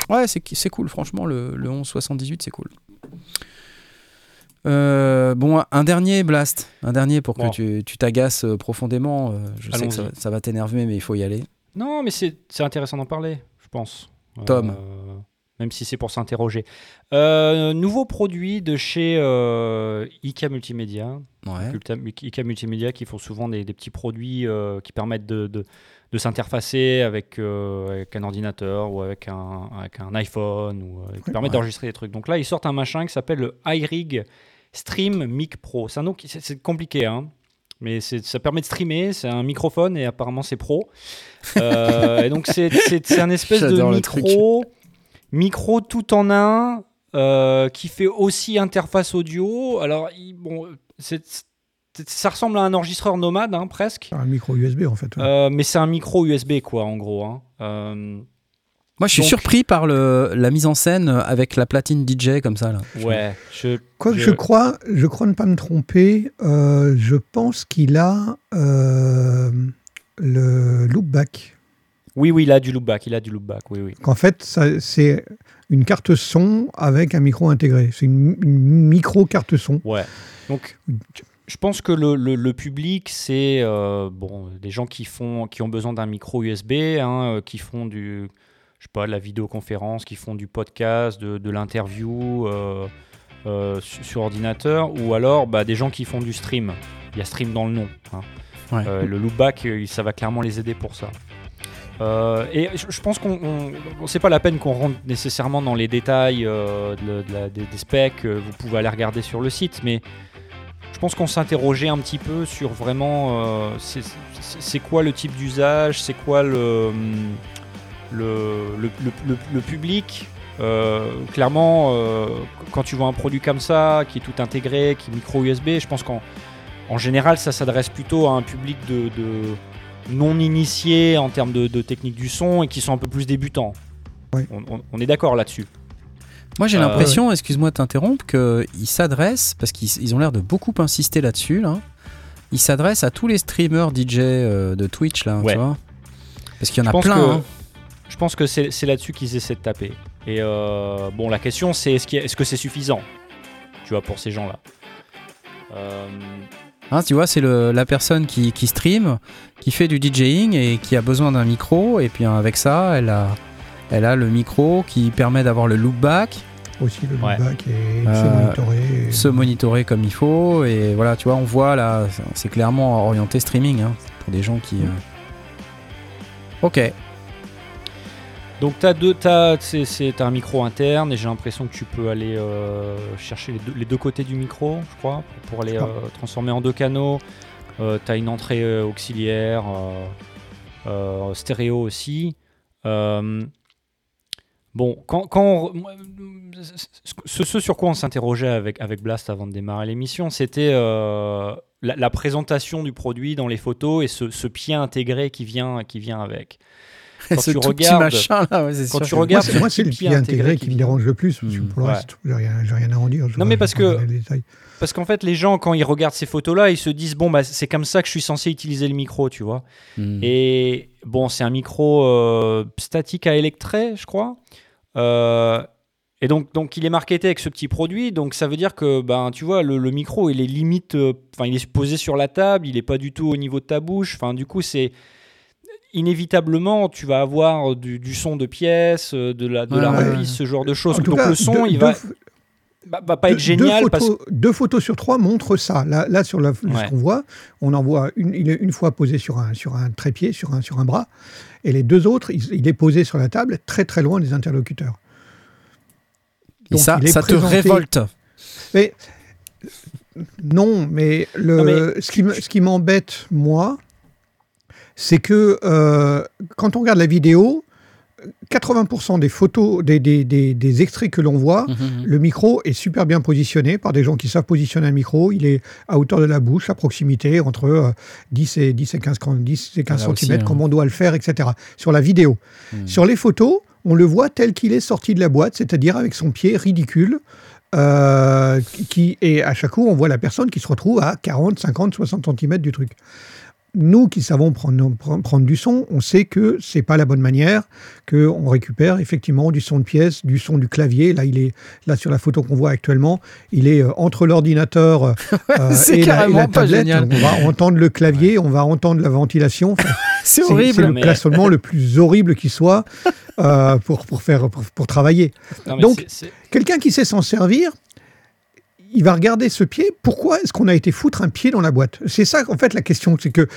Ouais, c'est c'est cool, franchement, le, le 1178, c'est cool. Euh, bon, un dernier Blast, un dernier pour que Bon. tu tu t'agaces euh, profondément. euh, je sais que ça, va t'énerver, mais il faut y aller. Non, mais c'est c'est intéressant d'en parler, je pense. Tom. Euh, même si c'est pour s'interroger. Euh, nouveau produit de chez euh, IK Multimédia. Ouais. IK Multimédia qui font souvent des, des petits produits euh, qui permettent de, de- de s'interfacer avec, euh, avec un ordinateur ou avec un, avec un iPhone ou qui permettent Ouais. d'enregistrer des trucs. Donc là, ils sortent un machin qui s'appelle le iRig Stream Mic Pro. C'est un nom qui c'est- compliqué, hein. Mais ça permet de streamer, c'est un microphone et apparemment c'est pro. Euh, et donc c'est- un espèce [LAUGHS] de micro, micro tout en un euh, qui fait aussi interface audio. Alors il- bon, c'est- c'est- ça ressemble à un enregistreur nomade hein, presque, C'est un micro USB en fait. ouais. Euh, mais c'est un micro USB quoi en gros. hein. Euh, Moi, je suis Donc- surpris par le, la mise en scène avec la platine DJ comme ça. Là. ouais, je, je- je crois, je crois ne pas me tromper, euh, je pense qu'il a euh, le loopback. Oui oui il a du loopback, il a du loopback, oui oui. Qu'en fait, c'est une carte son avec un micro intégré. C'est une, une micro carte son. Ouais. Donc, je pense que le, le- le public, c'est euh, bon, des gens qui, font, qui ont besoin d'un micro USB, hein, euh, qui font du, je sais pas, de la vidéoconférence, qui font du podcast, de, de l'interview euh, euh, su- sur ordinateur, ou alors bah, des gens qui font du stream. Il y a stream dans le nom. hein. Ouais. Euh, le loopback, ça va clairement les aider pour ça. Euh, et je, pense qu'on, on- on- c'est pas la peine qu'on rentre nécessairement dans les détails euh, des, specs. euh, Vous pouvez aller regarder sur le site, mais je pense qu'on s'interrogeait un petit peu sur vraiment c'est, quoi le type d'usage, c'est quoi le, hum, le, le, public. Clairement, quand tu vois un produit comme ça, qui est tout intégré, qui est micro USB, je pense qu'en en général, ça s'adresse plutôt à un public de non initiés en termes de, de technique du son et qui sont un peu plus débutants. Oui. On, on- on est d'accord là-dessus. Moi, j'ai Euh, l'impression, excuse-moi de t'interrompre, qu'ils s'adressent, parce qu'ils ils ont l'air de beaucoup insister là-dessus, là. Ils s'adressent à tous les streamers DJ euh, de Twitch, là, Ouais. tu vois. Parce qu'il y en Je a plein. que- hein. Je pense que c'est là-dessus qu'ils essaient de taper. Et euh, bon, la question c'est est-ce que c'est suffisant Tu vois, pour ces gens-là? Euh, Hein, tu vois, c'est la personne qui, qui stream, qui fait du DJing et qui a besoin d'un micro. Et puis avec ça, elle a, elle a le micro qui permet d'avoir le loopback, Aussi le Ouais. loopback et de se Euh, monitorer. et- se monitorer comme il faut. Et voilà, tu vois, on voit là, c'est- c'est clairement orienté streaming hein, pour des gens qui. euh, Ok. Donc t'as deux, t'as, c'est, c'est- t'as un micro interne et j'ai l'impression que tu peux aller euh, chercher les deux, les deux côtés du micro, je crois, pour aller Ah. euh, transformer en deux canaux. Euh, t'as une entrée euh, auxiliaire, stéréo aussi. Bon, quand, quand on- ce, ce sur quoi on s'interrogeait avec, avec Blast avant de démarrer l'émission, c'était la, la présentation du produit dans les photos et ce, ce pied intégré qui vient, qui vient avec. Quand Ce tu tout petit regardes- machin là, ouais, c'est quand sûr tu que- Moi, regardes c'est, moi, le pied intégré intégré qui me dérange le plus. parce que Hmm. pour le Ouais. reste, j'ai rien, j'ai rien à en dire. Je Non, mais parce que-. Parce qu'en fait, les gens, quand ils regardent ces photos-là, ils se disent bon, bah, c'est comme ça que je suis censé utiliser le micro, tu vois. Hmm. Et bon, c'est un micro euh, statique à électret, je crois. Euh, et donc, donc, il est marketé avec ce petit produit. Donc, ça veut dire que, ben, tu vois, le, le micro, il est limite. euh, Enfin, il est posé sur la table. Il n'est pas du tout au niveau de ta bouche. Enfin, du coup, c'est. Inévitablement, tu vas avoir du, du son de pièce, euh, de la, de Ouais, la ouais, ce genre de choses. Donc, cas, le son, deux- il va, f- va, va pas deux- être génial deux parce photos, deux photos sur trois montrent ça. Là, là sur la, Ouais. ce qu'on voit, on en voit une, il est une fois posé sur un, sur un trépied, sur un, sur un bras, et les deux autres, il, il est posé sur la table, très très loin des interlocuteurs. Et ça, ça te révolte. Mais non, mais, le, Non, mais- ce qui me- ce qui m'embête, moi, c'est que euh, quand on regarde la vidéo, 80% des photos, des, des, des- des extraits que l'on voit, Mhm. le micro est super bien positionné par des gens qui savent positionner un micro. Il est à hauteur de la bouche, à proximité, entre euh, 10 et 10 et 15, 10 et 15 Ah, là aussi, cm, hein. comme on doit le faire, etc. Sur la vidéo. Sur les photos, on le voit tel qu'il est sorti de la boîte, c'est-à-dire avec son pied ridicule. euh, qui, et à chaque coup, on voit la personne qui se retrouve à 40, 50, 60 cm du truc. Nous qui savons prendre, prendre prendre du son, on sait que c'est pas la bonne manière, que on récupère effectivement du son de pièce, du son du clavier. Là, il est là sur la photo qu'on voit actuellement, il est euh, entre l'ordinateur euh, [LAUGHS] c'est et, la, et carrément la pas tablette. génial. On va entendre le clavier, on va entendre la ventilation. Enfin, C'est [LAUGHS] c'est c'est horrible. le mais- classement le plus horrible qui soit euh, pour, pour, faire, pour, pour travailler. Non, Donc- c'est- c'est- Quelqu'un qui sait s'en servir, il va regarder ce pied. Pourquoi est-ce qu'on a été foutre un pied dans la boîte? C'est ça, en fait, la question. C'est que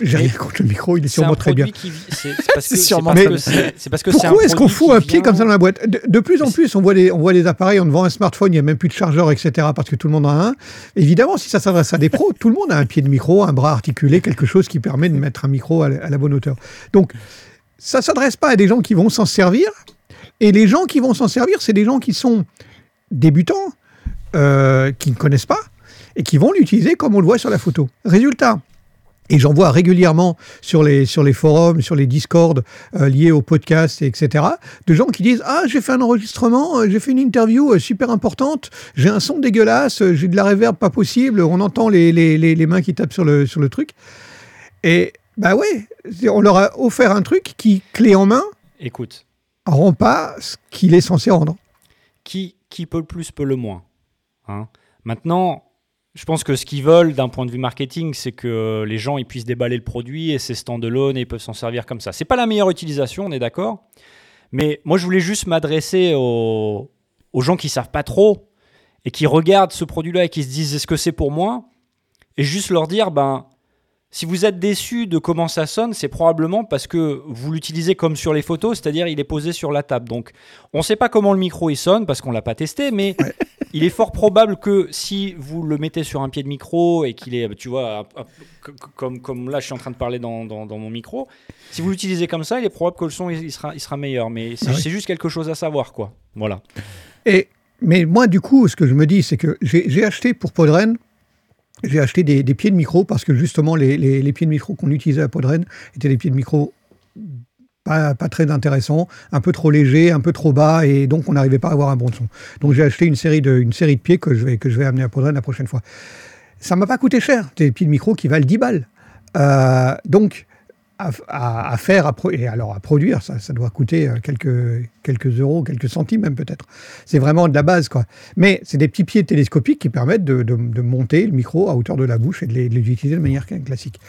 j'ai rien contre le micro, il est sûrement très bien. c'est parce [LAUGHS] que- c'est sûrement parce très que c'est- c'est parce que c'est un Pourquoi est-ce qu'on fout un pied vient- comme ça dans la boîte? De, de plus en plus, on voit, des, on voit des appareils en devant un smartphone, il n'y a même plus de chargeur, etc. Parce que tout le monde en a un. Évidemment, si ça s'adresse à des pros, tout le monde a un pied de micro, un bras articulé, quelque chose qui permet de mettre un micro à la, à la bonne hauteur. Donc, ça s'adresse pas à des gens qui vont s'en servir. Et les gens qui vont s'en servir, c'est des gens qui sont débutants, euh, qui ne connaissent pas, et qui vont l'utiliser comme on le voit sur la photo. Résultat, et j'en vois régulièrement sur les, sur les forums, sur les discords euh, liés au podcast, et etc., de gens qui disent Ah, j'ai fait un enregistrement, euh, j'ai fait une interview euh, super importante, j'ai un son dégueulasse, j'ai de la réverb pas possible, on entend les, les, les, les mains qui tapent sur le, sur le truc. Et bah ouais, on leur a offert un truc qui, clé en main, Écoute, rend pas ce qu'il est censé rendre. qui, qui peut le plus peut le moins. Hein. Maintenant, je pense que ce qu'ils veulent d'un point de vue marketing, c'est que les gens ils puissent déballer le produit et c'est standalone et ils peuvent s'en servir comme ça. C'est pas la meilleure utilisation, on est d'accord. Mais moi, je voulais juste m'adresser aux, gens qui savent pas trop et qui regardent ce produit-là et qui se disent est-ce que c'est pour moi? Et juste leur dire ben si vous êtes déçu de comment ça sonne, c'est probablement parce que vous l'utilisez comme sur les photos, c'est-à-dire il est posé sur la table. Donc on ne sait pas comment le micro il sonne parce qu'on l'a pas testé, mais il est fort probable que si vous le mettez sur un pied de micro et qu'il est, tu vois, comme, comme là je suis en train de parler dans, dans- dans mon micro, si vous l'utilisez comme ça, il est probable que le son il, il sera, il sera meilleur. Mais c'est Ah oui. juste quelque chose à savoir, quoi. Voilà. Et, mais moi, du coup, ce que je me dis, c'est que j'ai j'ai acheté pour Podren, j'ai acheté des, des pieds de micro parce que justement, les, les- les pieds de micro qu'on utilisait à Podren étaient des pieds de micro pas, très intéressants, un peu trop légers, un peu trop bas, et donc on n'arrivait pas à avoir un bon son. Donc j'ai acheté une série, de, une série de pieds que je vais, que je vais amener à Podren la prochaine fois. Ça m'a pas coûté cher, des pieds de micro qui valent 10 balles. Euh, donc, à, faire, et alors à produire, ça, doit coûter euh, quelques, quelques euros, quelques centimes même peut-être. C'est vraiment de la base, quoi. Mais c'est des petits pieds télescopiques qui permettent de, de- monter le micro à hauteur de la bouche et de les, de les utiliser de manière classique.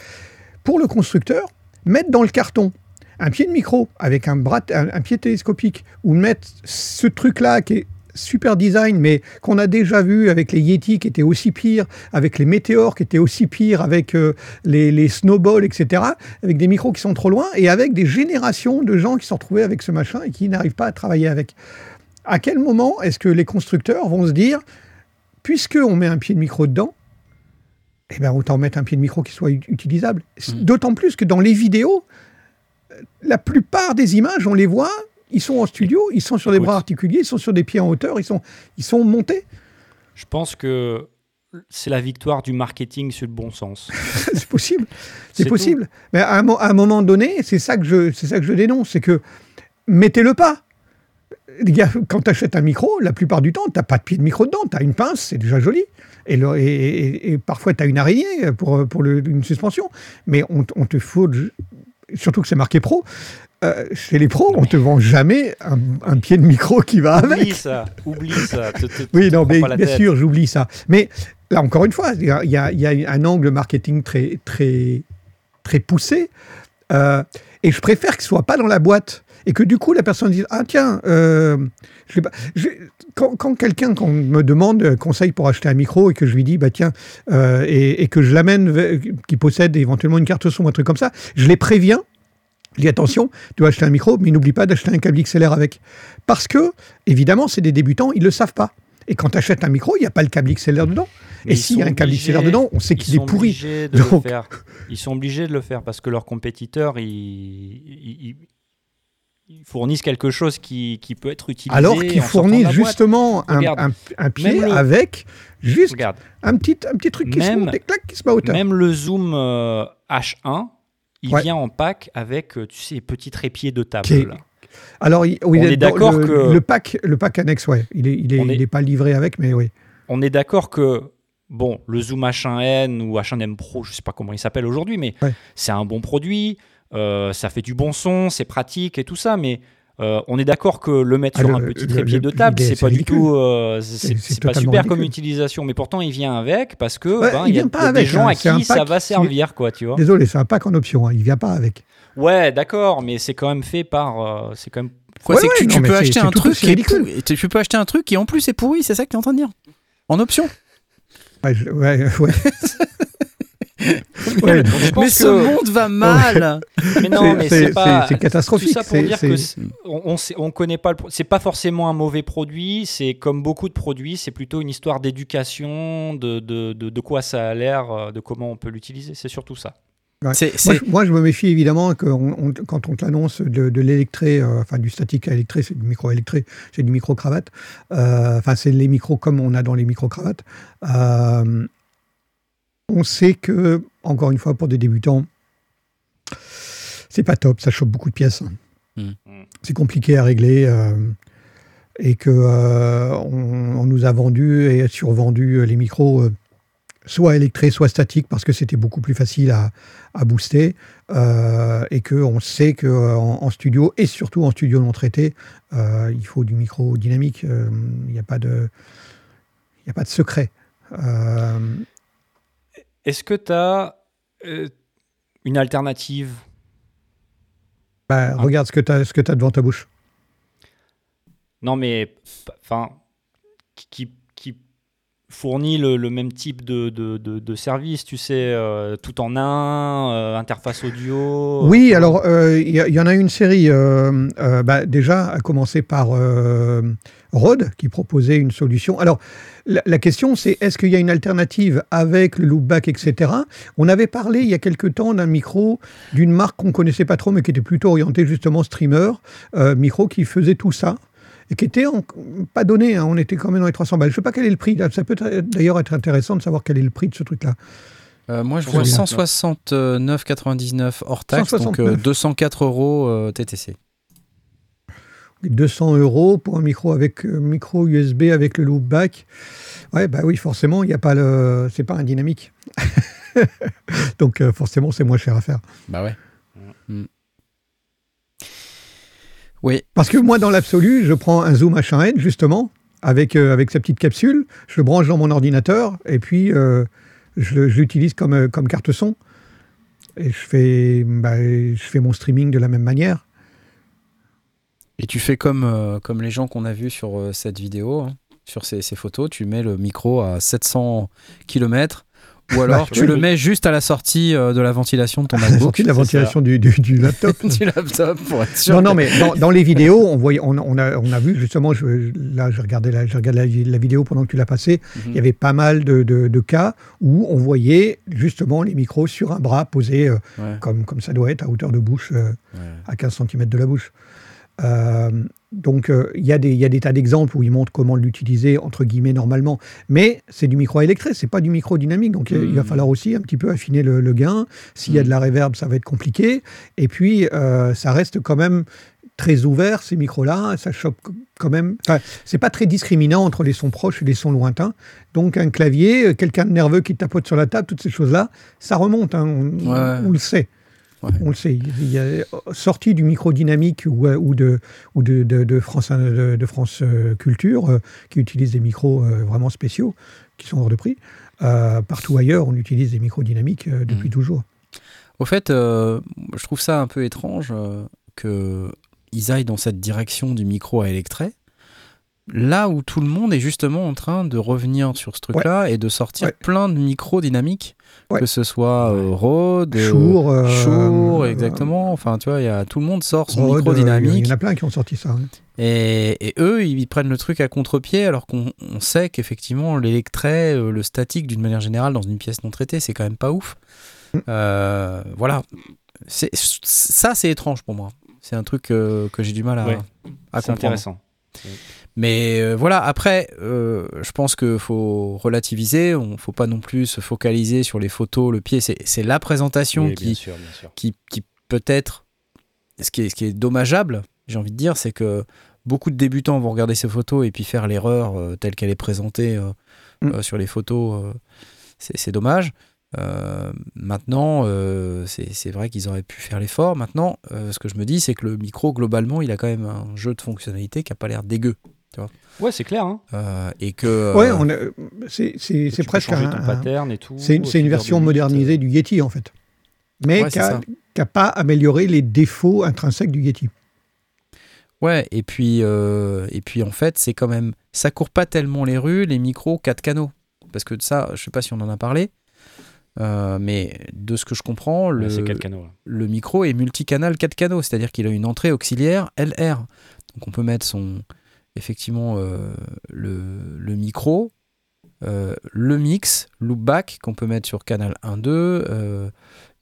Pour le constructeur, mettre dans le carton un pied de micro avec un, bras, un, un pied télescopique ou mettre ce truc-là qui est super design, mais qu'on a déjà vu avec les Yeti qui étaient aussi pires, avec les météores qui étaient aussi pires, avec euh, les, les snowballs, etc., avec des micros qui sont trop loin et avec des générations de gens qui sont retrouvés avec ce machin et qui n'arrivent pas à travailler avec. À quel moment est-ce que les constructeurs vont se dire, puisque on met un pied de micro dedans, eh ben autant mettre un pied de micro qui soit ut- utilisable. D'autant plus que dans les vidéos, la plupart des images, on les voit, ils sont en studio, ils sont sur des bras articuliers, ils sont sur des pieds en hauteur, ils sont, ils sont montés. Je pense que c'est la victoire du marketing sur le bon sens. [LAUGHS] c'est possible. C'est possible. Mais à un, mo- à un moment donné, c'est ça que je, c'est ça que je dénonce, c'est que mettez-le pas. Quand tu achètes un micro, la plupart du temps, tu n'as pas de pied de micro dedans. Tu as une pince, c'est déjà joli. Et, le- et- et- et parfois, tu as une araignée pour, pour le- une suspension. Mais on, on te faut, surtout que c'est marqué pro, euh, chez les pros, on te vend jamais un, un pied de micro qui va Oublie avec. ça, oublie ça. te- te- Oui, non, mais bien tête. sûr, j'oublie ça. Mais là, encore une fois, il y a, y y un angle marketing très, très, très poussé. euh, et je préfère que ce soit pas dans la boîte. Et que du coup, la personne dise Ah, tiens, euh, je pas. je- quand quand quelqu'un quand me demande conseil pour acheter un micro et que je lui dis Bah, tiens, euh, et, et que je l'amène, qui possède éventuellement une carte son, un truc comme ça, je les préviens. Je dis attention, tu dois acheter un micro, mais n'oublie pas d'acheter un câble XLR avec. Parce que, évidemment, c'est des débutants, ils ne le savent pas. Et quand tu achètes un micro, il n'y a pas le câble XLR dedans. Mais Et s'il y a un câble obligés- XLR dedans, on sait qu'il est sont pourri. obligés de Donc- le faire. Ils sont obligés de le faire parce que leurs compétiteurs, ils, ils- ils- fournissent quelque chose qui, qui peut être utilisé. Alors qu'ils fournissent justement un, un- un pied le- avec juste Regarde, un petit, un petit truc qui se Même- monte et clac, qui se met à hauteur. même le Zoom euh, H1, il Ouais. vient en pack avec, euh, tu sais, petit trépied de table. Qui est- là. Alors, il- oui, on il est d'accord le, que- le pack, le pack annexe, ouais, il est, il est, il pas livré avec, mais oui. On est d'accord que bon, le Zoom H1N ou H1M Pro, je sais pas comment il s'appelle aujourd'hui, mais Ouais. c'est un bon produit, euh, ça fait du bon son, c'est pratique et tout ça, mais euh, on est d'accord que le mettre Ah, sur le- un petit le- trépied le- de table, c'est pas du tout, euh, c'est- pas super comme utilisation, mais pourtant il vient avec parce que Ouais, ben, il il y a, vient pas il y a avec, des gens hein, à qui ça pack va servir, quoi, tu vois. Désolé, c'est un pack en option, hein, il vient pas avec. Ouais, d'accord, mais c'est quand même fait par, euh, c'est quand même Quoi, Ouais, c'est que tu, ouais, tu non, mais peux acheter un truc pourri. Tu peux acheter un truc qui en plus est pourri, c'est ça que tu es en train de dire En option. Ouais, je- ouais, [LAUGHS] [LAUGHS] ouais. Mais ce que- monde va mal. [LAUGHS] Mais non, mais c'est pas. c'est Tout ça pour dire que c'est- on, on, connaît pas le. C'est pas forcément un mauvais produit. C'est comme beaucoup de produits, c'est plutôt une histoire d'éducation, de, de, de, de quoi ça a l'air, euh, de comment on peut l'utiliser. C'est surtout ça. Moi je, moi, je me méfie évidemment que on- on- quand on te l'annonce de, de l'électré, euh, enfin du statique à électré, c'est du micro-électré, c'est du micro-cravate. Euh, Enfin, c'est les micros comme on a dans les micro-cravates. Euh, on sait que, encore une fois, pour des débutants, c'est pas top, ça chope beaucoup de pièces. Mm. C'est compliqué à régler. euh, et que euh, on, on nous a vendu et survendu les micros euh, soit électrés, soit statiques, parce que c'était beaucoup plus facile à, à booster euh, et qu'on sait qu'en en studio, et surtout en studio non traité, euh, il faut du micro dynamique. euh, Il n'y a, pas de- il y a pas de secret. Euh, Est-ce que tu as une alternative? Bah, Ah. Regarde ce que tu as, devant ta bouche. Non, mais enfin, qui fournit le, le même type de, de, de- de service, tu sais, euh, tout en un, euh, interface audio. Oui, alors euh, il y, en a une série, euh, euh, bah, déjà à commencer par euh, Rode qui proposait une solution. Alors la, la question c'est est-ce qu'il y a une alternative avec le loopback, etc. On avait parlé il y a quelque temps d'un micro d'une marque qu'on connaissait pas trop mais qui était plutôt orienté justement streamer, euh, micro qui faisait tout ça. Et qui était en- pas donné, hein, on était quand même dans les 300 balles. Je sais pas quel est le prix, là. ça peut d'ailleurs être intéressant de savoir quel est le prix de ce truc-là. Euh, moi, je vois Celui-là. 169,99 hors taxe, donc 169. euh, 204 euros euh, TTC. 200 euros pour un micro avec euh, micro USB avec le loopback. Ouais, bah oui, forcément, il n'y a pas le, c'est pas un dynamique. [LAUGHS] Donc euh, forcément, c'est moins cher à faire. Bah ouais. Mm. Oui, Parce que moi, dans l'absolu, je prends un Zoom H1N justement avec euh, avec sa petite capsule, je le branche dans mon ordinateur et puis euh, je, l'utilise comme euh, comme carte son. Et je fais, bah, je fais mon streaming de la même manière. Et tu fais comme, euh, comme les gens qu'on a vus sur cette vidéo, hein, sur ces, ces photos, tu mets le micro à 700 km ou alors tu oui, le oui. mets juste à la sortie euh, de la ventilation de ton La MacBook. sortie de la ventilation du, du, du laptop. [LAUGHS] du laptop pour être sûr. Non, non, mais dans, dans les vidéos, on, voyait, on, on a, on a vu justement, je, là, je regardais, la, je regardais la, vi- la vidéo pendant que tu l'as passée, Mhm. il y avait pas mal de, de- de cas où on voyait justement les micros sur un bras posés euh, Ouais, comme, comme ça doit être à hauteur de bouche, euh, ouais. à 15 cm de la bouche. Euh, donc, euh, il y, a des- il y a des tas d'exemples où ils montrent comment l'utiliser, entre guillemets, normalement. Mais c'est du micro électrique, c'est pas du micro dynamique. Donc, il- il va Mhm. falloir aussi un petit peu affiner le, le gain. S'il y a de la reverb, ça va être compliqué. Et puis, euh, ça reste quand même très ouvert, ces micros-là. Ça chope quand même. Enfin, c'est pas très discriminant entre les sons proches et les sons lointains. Donc, un clavier, euh, quelqu'un de nerveux qui tapote sur la table, toutes ces choses-là, ça remonte. hein, on, Ouais. on le sait. Ouais. On le sait. Il y a sorti du micro dynamique ou, ou de ou de, de- de France de, de France euh, Culture euh, qui utilise des micros euh, vraiment spéciaux qui sont hors de prix. Euh, partout ailleurs, on utilise des micros dynamiques euh, depuis toujours. Au fait, euh, je trouve ça un peu étrange euh, que ils aillent dans cette direction du micro à électret, là où tout le monde est justement en train de revenir sur ce truc-là et de sortir Ouais. plein de micros dynamiques, Ouais. que ce soit euh, Rode, euh, Shure, euh, Shure, euh, exactement. Enfin, tu vois, il y a, tout le monde sort son Rode, micro euh, Il dynamique. y en a plein qui ont sorti ça. hein. Et, et eux, ils prennent le truc à contre-pied alors qu'on on sait qu'effectivement, l'électret, euh, le statique d'une manière générale dans une pièce non traitée, c'est quand même pas ouf. Mm. Euh, voilà. C'est- Ça, c'est étrange pour moi. C'est un truc euh, que j'ai du mal à, Ouais. à C'est comprendre. intéressant. Mais euh, voilà, après, euh, je pense qu'il faut relativiser. On faut pas non plus se focaliser sur les photos, le pied. C'est c'est la présentation Oui, qui, bien sûr, bien sûr. qui, qui peut-être, ce qui est, ce qui est dommageable, j'ai envie de dire, c'est que beaucoup de débutants vont regarder ces photos et puis faire l'erreur euh, telle qu'elle est présentée euh, Mm. euh, sur les photos. euh, c'est dommage. Euh, maintenant, euh, c'est c'est vrai qu'ils auraient pu faire l'effort. Maintenant, euh, ce que je me dis, c'est que le micro, globalement, il a quand même un jeu de fonctionnalité qui n'a pas l'air dégueu. Ouais, c'est clair. Hein. Euh, et que. euh, Ouais, on a- c'est presque un, ton pattern et tout. c'est une, version modernisée du Yeti en fait, mais Ouais, qui n'a pas amélioré les défauts intrinsèques du Yeti. Ouais, et puis, euh, et puis en fait, c'est quand même. Ça court pas tellement les rues, les micros 4 canaux. Parce que de ça, je sais pas si on en a parlé, euh, mais de ce que je comprends, le, le micro est multicanal 4 canaux, c'est-à-dire qu'il a une entrée auxiliaire LR. Donc on peut mettre son. Effectivement, euh, le, le micro, euh, le mix, loopback qu'on peut mettre sur canal 1-2, euh,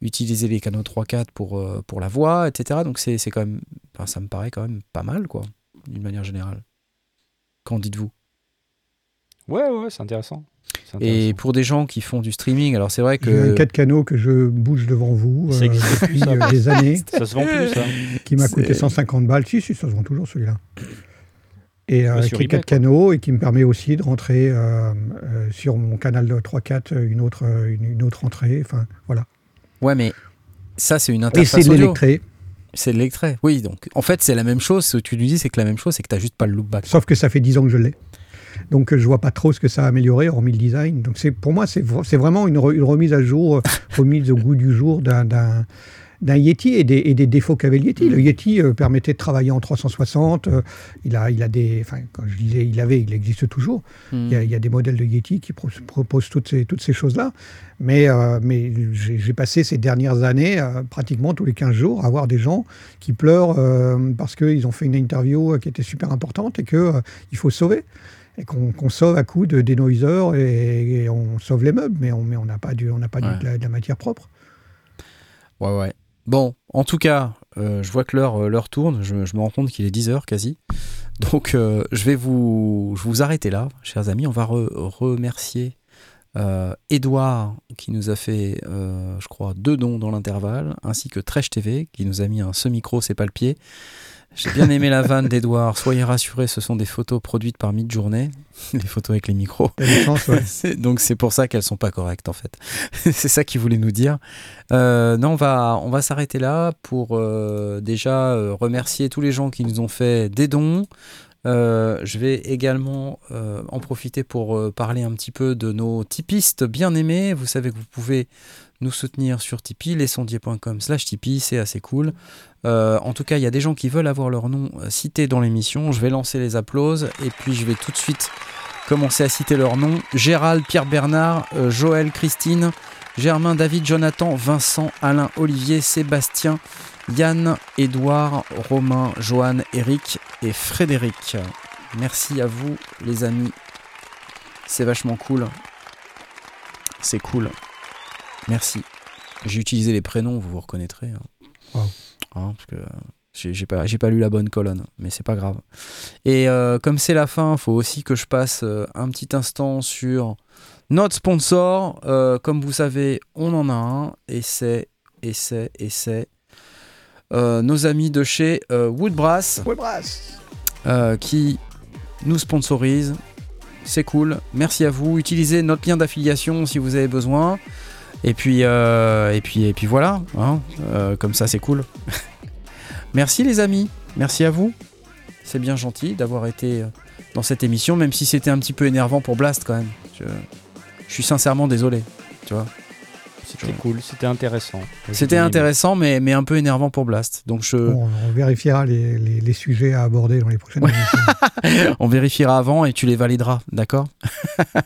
utiliser les canaux 3-4 pour, euh, pour la voix, etc. Donc c'est c'est quand même. Enfin, ça me paraît quand même pas mal, quoi, d'une manière générale. Qu'en dites-vous? Ouais, ouais, c'est intéressant. Et pour des gens qui font du streaming, alors c'est vrai J'ai que. 4 canaux que je bouge devant vous Ça euh, depuis ça. des années, Ça se vend plus, ça. qui m'a coûté 150 balles. Si, si, ça se vend toujours celui-là. Et euh, Ouais, sur qui est eBay, 4 canaux et qui me permet aussi de rentrer euh, euh, sur mon canal de 3-4 une autre, euh, une, une autre entrée. Enfin, voilà. Ouais, mais ça, c'est une Et interface c'est de l'électré, C'est de l'électret. Oui, donc en fait, c'est la même chose. Ce que tu lui dis, c'est que la même chose, c'est que tu juste pas le loopback. sauf que ça fait 10 ans que je l'ai. Donc euh, je vois pas trop ce que ça a amélioré, hormis le design. Donc c'est pour moi, c'est vra- c'est vraiment une, re- une remise à jour, euh, remise au goût du jour d'un- d'un d'un Yeti et des, et des défauts qu'avait le Yeti. Le Yeti euh, permettait de travailler en 360. euh, il, a, il a des... Enfin, quand je disais il avait, il existe toujours. Il y, a, il y a des modèles de Yeti qui pro- proposent toutes ces, toutes ces choses-là. Mais, euh, mais j'ai passé ces dernières années, pratiquement tous les 15 jours, à voir des gens qui pleurent parce qu'ils ont fait une interview qui était super importante et qu'il faut sauver. Et qu'on sauve à coup de dénoiseurs et, et on sauve les meubles, mais on n'a pas, du, on pas du- de, la, de la matière propre. Ouais, ouais. Bon, en tout cas, euh, je vois que l'heure euh, tourne. Je, me rends compte qu'il est 10h quasi. Donc, euh, je vais vous, arrêter là, chers amis. On va re- remercier Edouard qui nous a fait, je crois, deux dons dans l'intervalle, ainsi que Trèche TV qui nous a mis un ce-micro, c'est pas le pied. J'ai bien aimé la vanne d'Edouard. Soyez rassurés, ce sont des photos produites par Midjourney, [LAUGHS] les photos avec les micros. Ouais. [LAUGHS] Donc c'est pour ça qu'elles sont pas correctes en fait. [LAUGHS] c'est ça qu'il voulait nous dire. Euh, non, on va, on va s'arrêter là pour euh, déjà euh, remercier tous les gens qui nous ont fait des dons. Euh, je vais également euh, en profiter pour euh, parler un petit peu de nos tipistes bien aimés. Vous savez que vous pouvez nous soutenir sur Tipeee, lesondiers.com slash Tipeee, c'est assez cool. Euh, en tout cas, il y a des gens qui veulent avoir leur nom euh, cité dans l'émission. Je vais lancer les applauses et puis je vais tout de suite commencer à citer leurs noms. Gérald, Pierre Bernard, euh, Joël, Christine, Germain, David, Jonathan, Vincent, Alain, Olivier, Sébastien, Yann, Édouard, Romain, Johan, Eric et Frédéric. Merci à vous les amis. C'est vachement cool. C'est cool. Merci. J'ai utilisé les prénoms, vous vous reconnaîtrez. hein. Hein, parce que j'ai pas, lu la bonne colonne, mais c'est pas grave. Et euh, comme c'est la fin, faut aussi que je passe euh, un petit instant sur notre sponsor. Euh, comme vous savez, on en a un, et c'est, et c'est, et c'est nos amis de chez Woodbrass qui nous sponsorise. C'est cool. Merci à vous. Utilisez notre lien d'affiliation si vous avez besoin. Et puis, euh, et puis, et puis voilà. hein. Euh, comme ça, c'est cool. [LAUGHS] Merci les amis. Merci à vous. C'est bien gentil d'avoir été euh, dans cette émission, même si c'était un petit peu énervant pour Blast quand même. Je, je suis sincèrement désolé. Tu vois. C'était cool, c'était intéressant. C'était intéressant, mais, mais un peu énervant pour Blast. Donc je, Bon, on vérifiera les, les- les sujets à aborder dans les prochaines émissions. [LAUGHS] on vérifiera avant et tu les valideras, d'accord?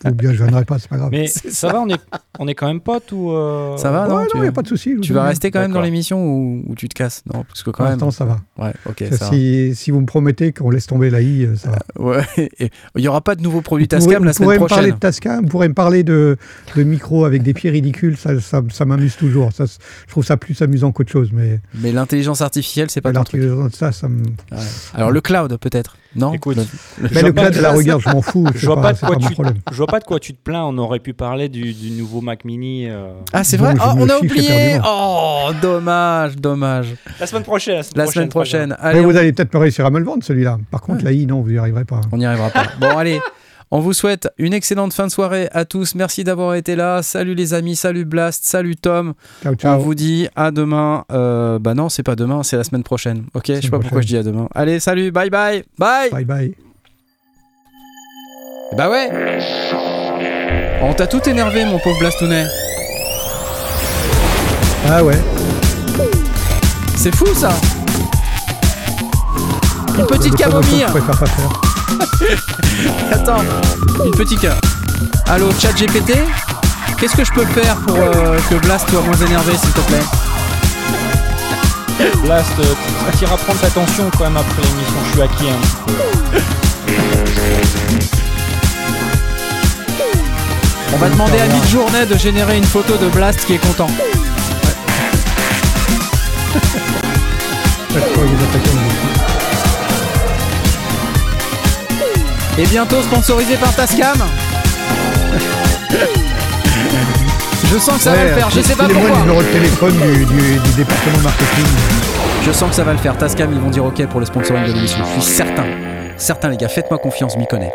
Ou bien je viendrai pas, c'est pas grave. Mais [LAUGHS] ça, va, on est, on est quand même potes ou. euh, Ça va, non, Ouais, il n'y a pas de souci. tu vas rester quand même dans l'émission ou, ou tu te casses? Non, parce que Pour quand même. l'instant, ça va. Ouais, ok, Ça, ça va. si, si vous me promettez qu'on laisse tomber la I, euh, ça va. Ouais, et il n'y aura pas de nouveaux produits Tascam la vous pourrez semaine me parler prochaine. de Tascam, vous pourrez me parler de, de micro avec des pieds ridicules, ça, ça, ça m'amuse toujours. Ça, je trouve ça plus amusant qu'autre chose, mais Mais l'intelligence artificielle, c'est pas ton truc. ça, ça me... Ouais. Alors le cloud, peut-être Non? Écoute, Le- Mais le pas cloud de la regarde, je m'en fous. [LAUGHS] Je vois pas de quoi tu- problème. Je vois pas de quoi tu te plains, on aurait pu parler du, du nouveau Mac Mini. euh, Ah, c'est vrai? me on a oublié. Oh, dommage, dommage. La semaine prochaine. La semaine La semaine pas grave. prochaine. Mais vous allez peut-être me réussir à me le vendre, celui-là. Par contre, la I, non, vous n'y arriverez pas. on n'y arrivera pas. Bon, allez. On vous souhaite une excellente fin de soirée à tous. Merci d'avoir été là. Salut les amis, salut Blast, salut Tom. Ciao, On ciao. vous dit à demain. Euh, bah non, c'est pas demain, c'est la semaine prochaine. Ok, je sais pas pourquoi je dis à demain. Allez, salut, bye bye, bye. Bye bye. Bah ouais. On t'a tout énervé, mon pauvre Blastounet. Ah ouais. C'est fou ça. Une petite camomille. Je préfère pas faire. [LAUGHS] Attends, une petite. Allô, chat GPT Qu'est-ce que je peux faire pour euh, que Blast soit moins énervé, s'il te plaît? [LAUGHS] Blast, euh, tu iras prendre ta tension quand même après l'émission. Je suis acquis un petit peu. On va demander à Midjourney de générer une photo de Blast qui est content. [LAUGHS] Et bientôt sponsorisé par Tascam Je sens que ça va le faire, je sais pas filez-moi le pourquoi. numéro de téléphone du, du- du département marketing. Je sens que ça va le faire. Tascam, ils vont dire OK pour le sponsoring de l'émission. Je suis certain. Certain, les gars, faites-moi confiance, je m'y connais.